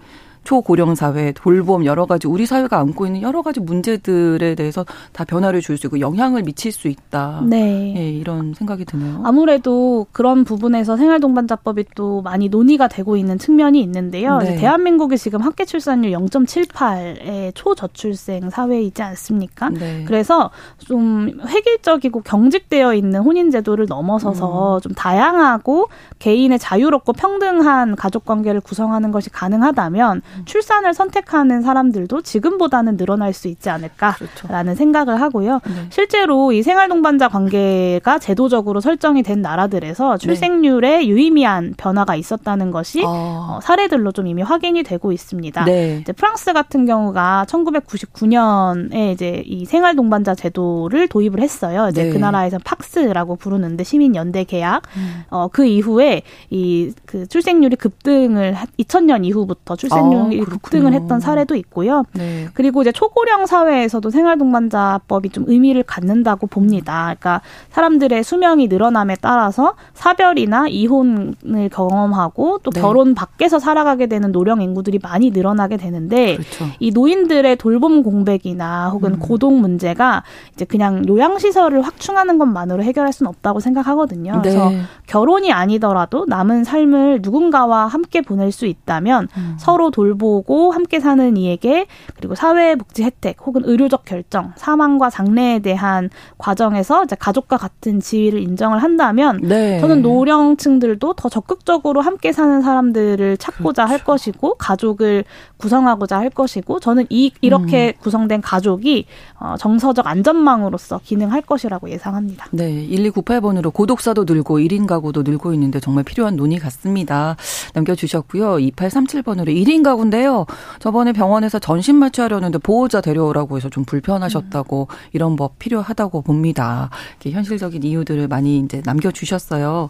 초고령 사회, 돌봄 여러 가지 우리 사회가 안고 있는 여러 가지 문제들에 대해서 다 변화를 줄 수 있고 영향을 미칠 수 있다. 네. 예, 이런 생각이 드네요. 아무래도 그런 부분에서 생활동반자법이 또 많이 논의가 되고 있는 측면이 있는데요. 네. 대한민국이 지금 학계 출산율 0.78의 초저출생 사회이지 않습니까? 네. 그래서 좀 획일적이고 경직되어 있는 혼인 제도를 넘어서서 음. 좀 다양하고 개인의 자유롭고 평등한 가족 관계를 구성하는 것이 가능하다면 출산을 선택하는 사람들도 지금보다는 늘어날 수 있지 않을까라는 그렇죠. 생각을 하고요. 네. 실제로 이 생활 동반자 관계가 제도적으로 설정이 된 나라들에서 네. 출생률에 네. 유의미한 변화가 있었다는 것이 어. 어, 사례들로 좀 이미 확인이 되고 있습니다. 네. 이제 프랑스 같은 경우가 1999년에 이제 이 생활 동반자 제도를 도입을 했어요. 이제 네. 그 나라에서 팍스라고 부르는데 시민 연대 계약. 음. 어, 그 이후에 이 그 출생률이 급등을 2000년 이후부터 출생률 노령이 아, 급등을 했던 사례도 있고요. 네. 그리고 이제 초고령 사회에서도 생활동반자법이 좀 의미를 갖는다고 봅니다. 그러니까 사람들의 수명이 늘어남에 따라서 사별이나 이혼을 경험하고 또 네. 결혼 밖에서 살아가게 되는 노령 인구들이 많이 늘어나게 되는데 그렇죠. 이 노인들의 돌봄 공백이나 혹은 음. 고동 문제가 이제 그냥 요양 시설을 확충하는 것만으로 해결할 수는 없다고 생각하거든요. 네. 그래서 결혼이 아니더라도 남은 삶을 누군가와 함께 보낼 수 있다면 음. 서로 돌 보고 함께 사는 이에게 그리고 사회복지 혜택 혹은 의료적 결정, 사망과 장래에 대한 과정에서 이제 가족과 같은 지위를 인정을 한다면 네. 저는 노령층들도 더 적극적으로 함께 사는 사람들을 찾고자 그렇죠. 할 것이고 가족을 구성하고자 할 것이고 저는 이 이렇게 음. 구성된 가족이 어, 정서적 안전망으로서 기능할 것이라고 예상합니다. 네, 1298번으로 고독사도 늘고 1인 가구도 늘고 있는데 정말 필요한 논의 같습니다. 남겨 주셨고요. 2837번으로 1인 가구 인데요. 저번에 병원에서 전신 마취하려는데 보호자 데려오라고 해서 좀 불편하셨다고 음. 이런 법 필요하다고 봅니다. 이렇게 현실적인 이유들을 많이 이제 남겨주셨어요.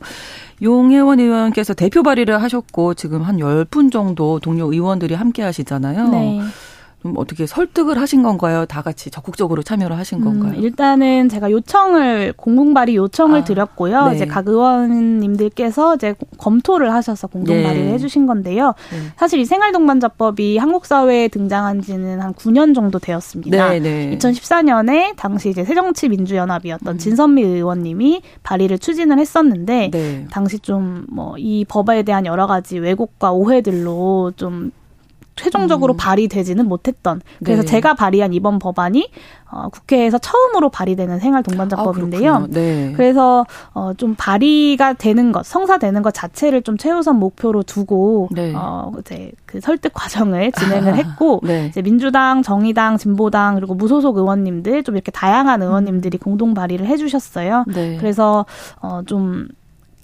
용혜원 의원께서 대표 발의를 하셨고 지금 한 10분 정도 동료 의원들이 함께 하시잖아요. 네. 좀 어떻게 설득을 하신 건가요? 다 같이 적극적으로 참여를 하신 음, 건가요? 음, 일단은 제가 요청을 공공 발의 요청을 아, 드렸고요. 네. 이제 각 의원님들께서 이제 검토를 하셔서 공동 발의를 네. 해주신 건데요. 네. 사실 이 생활동반자법이 한국 사회에 등장한 지는 한 9년 정도 되었습니다. 네, 네. 2014년에 당시 이제 새정치민주연합이었던 음. 진선미 의원님이 발의를 추진을 했었는데 네. 당시 좀 뭐 이 법에 대한 여러 가지 왜곡과 오해들로 좀 최종적으로 음. 발의되지는 못했던 그래서 네. 제가 발의한 이번 법안이 어, 국회에서 처음으로 발의되는 생활 동반자법인데요. 아, 네. 그래서 어, 좀 발의가 되는 것, 성사되는 것 자체를 좀 최우선 목표로 두고 네. 어, 이제 그 설득 과정을 진행을 아, 했고 네. 이제 민주당, 정의당, 진보당 그리고 무소속 의원님들 좀 이렇게 다양한 의원님들이 음. 공동 발의를 해주셨어요. 네. 그래서 어, 좀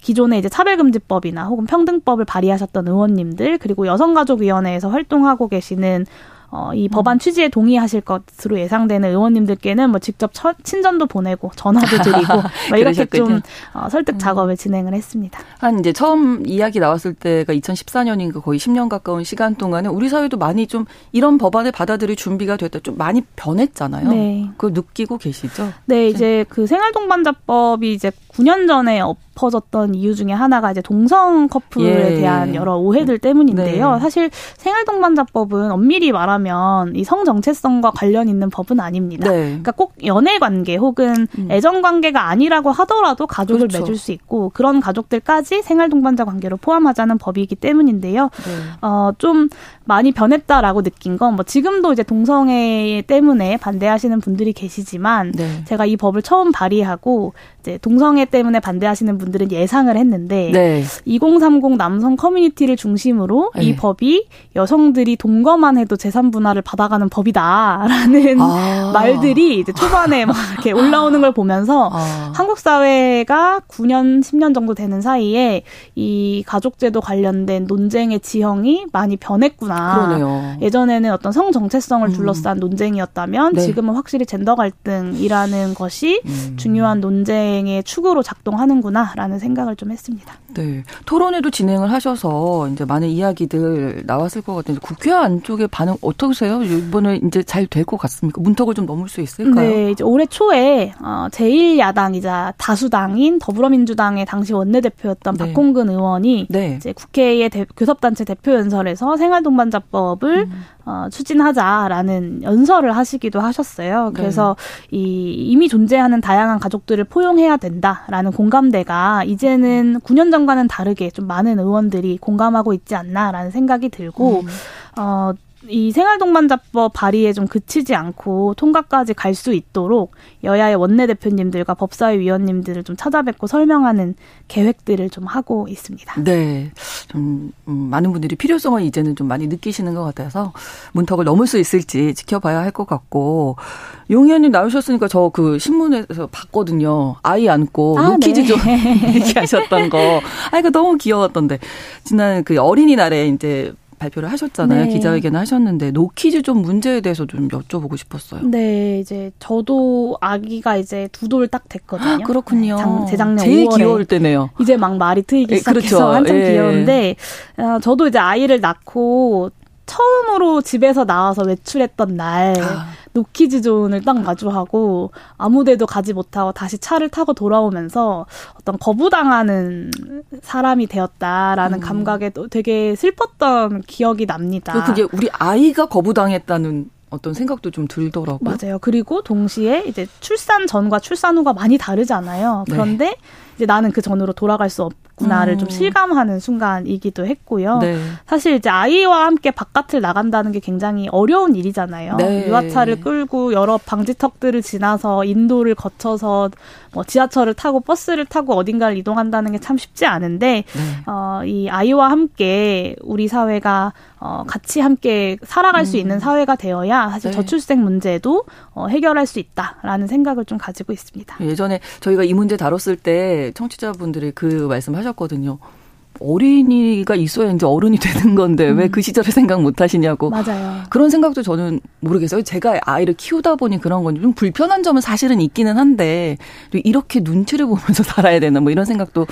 기존의 이제 차별금지법이나 혹은 평등법을 발의하셨던 의원님들 그리고 여성가족위원회에서 활동하고 계시는 어, 이 법안 음. 취지에 동의하실 것으로 예상되는 의원님들께는 뭐 직접 처, 친전도 보내고 전화도 드리고 뭐 이렇게 좀 어, 설득 음. 작업을 음. 진행을 했습니다. 한 이제 처음 이야기 나왔을 때가 2014년인가 거의 10년 가까운 시간 동안에 우리 사회도 많이 좀 이런 법안을 받아들일 준비가 됐다 좀 많이 변했잖아요. 네. 그걸 느끼고 계시죠? 네, 이제 그 생활동반자법이 이제 9년 전에 엎어졌던 이유 중에 하나가 이제 동성 커플에 예. 대한 여러 오해들 때문인데요. 네. 사실 생활동반자법은 엄밀히 말하면 이 성 정체성과 관련 있는 법은 아닙니다. 네. 그러니까 꼭 연애 관계 혹은 음. 애정 관계가 아니라고 하더라도 가족을 그렇죠. 맺을 수 있고 그런 가족들까지 생활동반자 관계로 포함하자는 법이기 때문인데요. 네. 어, 좀 많이 변했다라고 느낀 건 뭐 지금도 이제 동성애 때문에 반대하시는 분들이 계시지만 네. 제가 이 법을 처음 발의하고 이제 동성애 때문에 반대하시는 분들은 예상을 했는데 네. 2030 남성 커뮤니티를 중심으로 네. 이 법이 여성들이 동거만 해도 재산 분할을 받아가는 법이다라는 아. 말들이 이제 초반에 막 이렇게 올라오는 걸 보면서 아. 한국 사회가 9년 10년 정도 되는 사이에 이 가족제도 관련된 논쟁의 지형이 많이 변했구나. 그러네요. 예전에는 어떤 성 정체성을 음. 둘러싼 음. 논쟁이었다면 네. 지금은 확실히 젠더 갈등이라는 것이 음. 중요한 논쟁 진행의 축으로 작동하는구나라는 생각을 좀 했습니다. 네. 토론회도 진행을 하셔서 이제 많은 이야기들 나왔을 것 같은데 국회 안쪽의 반응 어떠세요? 이번에 이제 잘 될 것 같습니까? 문턱을 좀 넘을 수 있을까요? 네. 이제 올해 초에 어, 제1야당이자 다수당인 더불어민주당의 당시 원내대표였던 네. 박홍근 의원이 네. 이제 국회의 대, 교섭단체 대표 연설에서 생활동반자법을 음. 어, 추진하자라는 연설을 하시기도 하셨어요. 그래서 네. 이 이미 존재하는 다양한 가족들을 포용해야 된다라는 공감대가 이제는 9년 전과는 다르게 좀 많은 의원들이 공감하고 있지 않나라는 생각이 들고 음. 어. 이 생활동반자법 발의에 좀 그치지 않고 통과까지 갈 수 있도록 여야의 원내대표님들과 법사위 위원님들을 좀 찾아뵙고 설명하는 계획들을 좀 하고 있습니다. 네. 좀 음, 많은 분들이 필요성을 이제는 좀 많이 느끼시는 것 같아서 문턱을 넘을 수 있을지 지켜봐야 할 것 같고 용 의원님 나오셨으니까 저 그 신문에서 봤거든요. 아이 안고 아, 노키즈 네. 좀 얘기하셨던 거. 아 이거 너무 귀여웠던데. 지난 그 어린이날에 이제 발표를 하셨잖아요. 네. 기자회견을 하셨는데 노키즈 좀 문제에 대해서 좀 여쭤보고 싶었어요. 네, 이제 저도 아기가 이제 두 돌 딱 됐거든요. 아, 그렇군요. 장, 재작년 제일 5월에 귀여울 때네요. 이제 막 말이 트이기 예, 시작해서 그렇죠. 한참 예. 귀여운데 어, 저도 이제 아이를 낳고 처음으로 집에서 나와서 외출했던 날 아. 노키즈 존을 딱 마주하고 아무데도 가지 못하고 다시 차를 타고 돌아오면서 어떤 거부당하는 사람이 되었다라는 음. 감각에 또 되게 슬펐던 기억이 납니다. 그게 우리 아이가 거부당했다는 어떤 생각도 좀 들더라고요. 맞아요. 그리고 동시에 이제 출산 전과 출산 후가 많이 다르잖아요. 네. 그런데 네. 이제 나는 그 전으로 돌아갈 수 없구나를 음. 좀 실감하는 순간이기도 했고요. 네. 사실 이제 아이와 함께 바깥을 나간다는 게 굉장히 어려운 일이잖아요. 네. 유아차를 끌고 여러 방지턱들을 지나서 인도를 거쳐서 뭐 지하철을 타고 버스를 타고 어딘가를 이동한다는 게 참 쉽지 않은데 네. 어, 이 아이와 함께 우리 사회가 어, 같이 함께 살아갈 음. 수 있는 사회가 되어야 사실 네. 저출생 문제도 어, 해결할 수 있다라는 생각을 좀 가지고 있습니다. 예전에 저희가 이 문제 다뤘을 때 청취자분들이 그 말씀하셨거든요. 어린이가 있어야 이제 어른이 되는 건데 음. 왜그 시절에 생각 못 하시냐고. 맞아요. 그런 생각도 저는 모르겠어요. 제가 아이를 키우다 보니 그런 건좀 불편한 점은 사실은 있기는 한데 이렇게 눈치를 보면서 살아야 되나 뭐 이런 생각도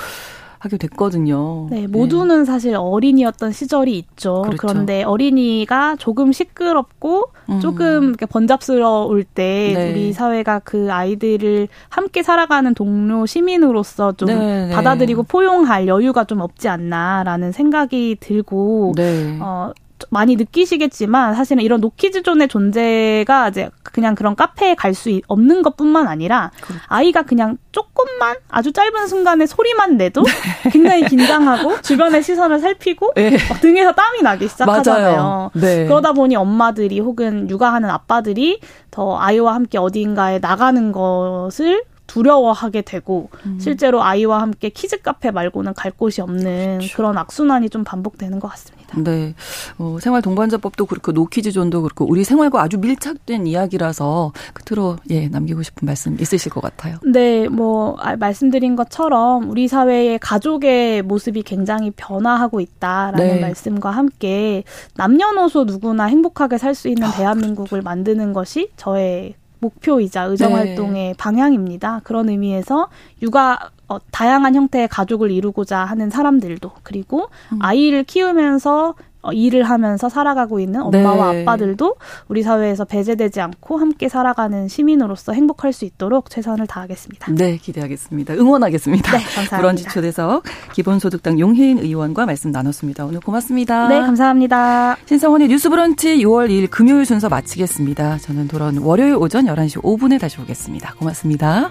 하게 됐거든요. 네, 모두는 네. 사실 어린이였던 시절이 있죠. 그렇죠. 그런데 어린이가 조금 시끄럽고 음. 조금 번잡스러울 때 네. 우리 사회가 그 아이들을 함께 살아가는 동료 시민으로서 좀 네, 네. 받아들이고 포용할 여유가 좀 없지 않나라는 생각이 들고 네. 어 많이 느끼시겠지만 사실은 이런 노키즈존의 존재가 이제 그냥 그런 카페에 갈 수 없는 것뿐만 아니라 그렇죠. 아이가 그냥 조금만 아주 짧은 순간에 소리만 내도 네. 굉장히 긴장하고 주변의 시선을 살피고 네. 등에서 땀이 나기 시작하잖아요. 네. 그러다 보니 엄마들이 혹은 육아하는 아빠들이 더 아이와 함께 어디인가에 나가는 것을 두려워하게 되고 음. 실제로 아이와 함께 키즈 카페 말고는 갈 곳이 없는 그렇죠. 그런 악순환이 좀 반복되는 것 같습니다. 네. 어, 생활 동반자법도 그렇고 노키즈 존도 그렇고 우리 생활과 아주 밀착된 이야기라서 끝으로 예, 남기고 싶은 말씀 있으실 것 같아요. 네, 뭐 아, 말씀드린 것처럼 우리 사회의 가족의 모습이 굉장히 변화하고 있다라는 네. 말씀과 함께 남녀노소 누구나 행복하게 살 수 있는 아, 대한민국을 그렇죠. 만드는 것이 저의 목표이자 의정 활동의 네. 방향입니다. 그런 의미에서 육아 어, 다양한 형태의 가족을 이루고자 하는 사람들도 그리고 음. 아이를 키우면서 어, 일을 하면서 살아가고 있는 엄마와 네. 아빠들도 우리 사회에서 배제되지 않고 함께 살아가는 시민으로서 행복할 수 있도록 최선을 다하겠습니다. 네, 기대하겠습니다. 응원하겠습니다. 네, 감사합니다. 브런지 초대석 기본소득당 용혜인 의원과 말씀 나눴습니다. 오늘 고맙습니다. 네, 감사합니다. 신성원의 뉴스 브런치 6월 2일 금요일 순서 마치겠습니다. 저는 돌아온 월요일 오전 11시 5분에 다시 오겠습니다. 고맙습니다.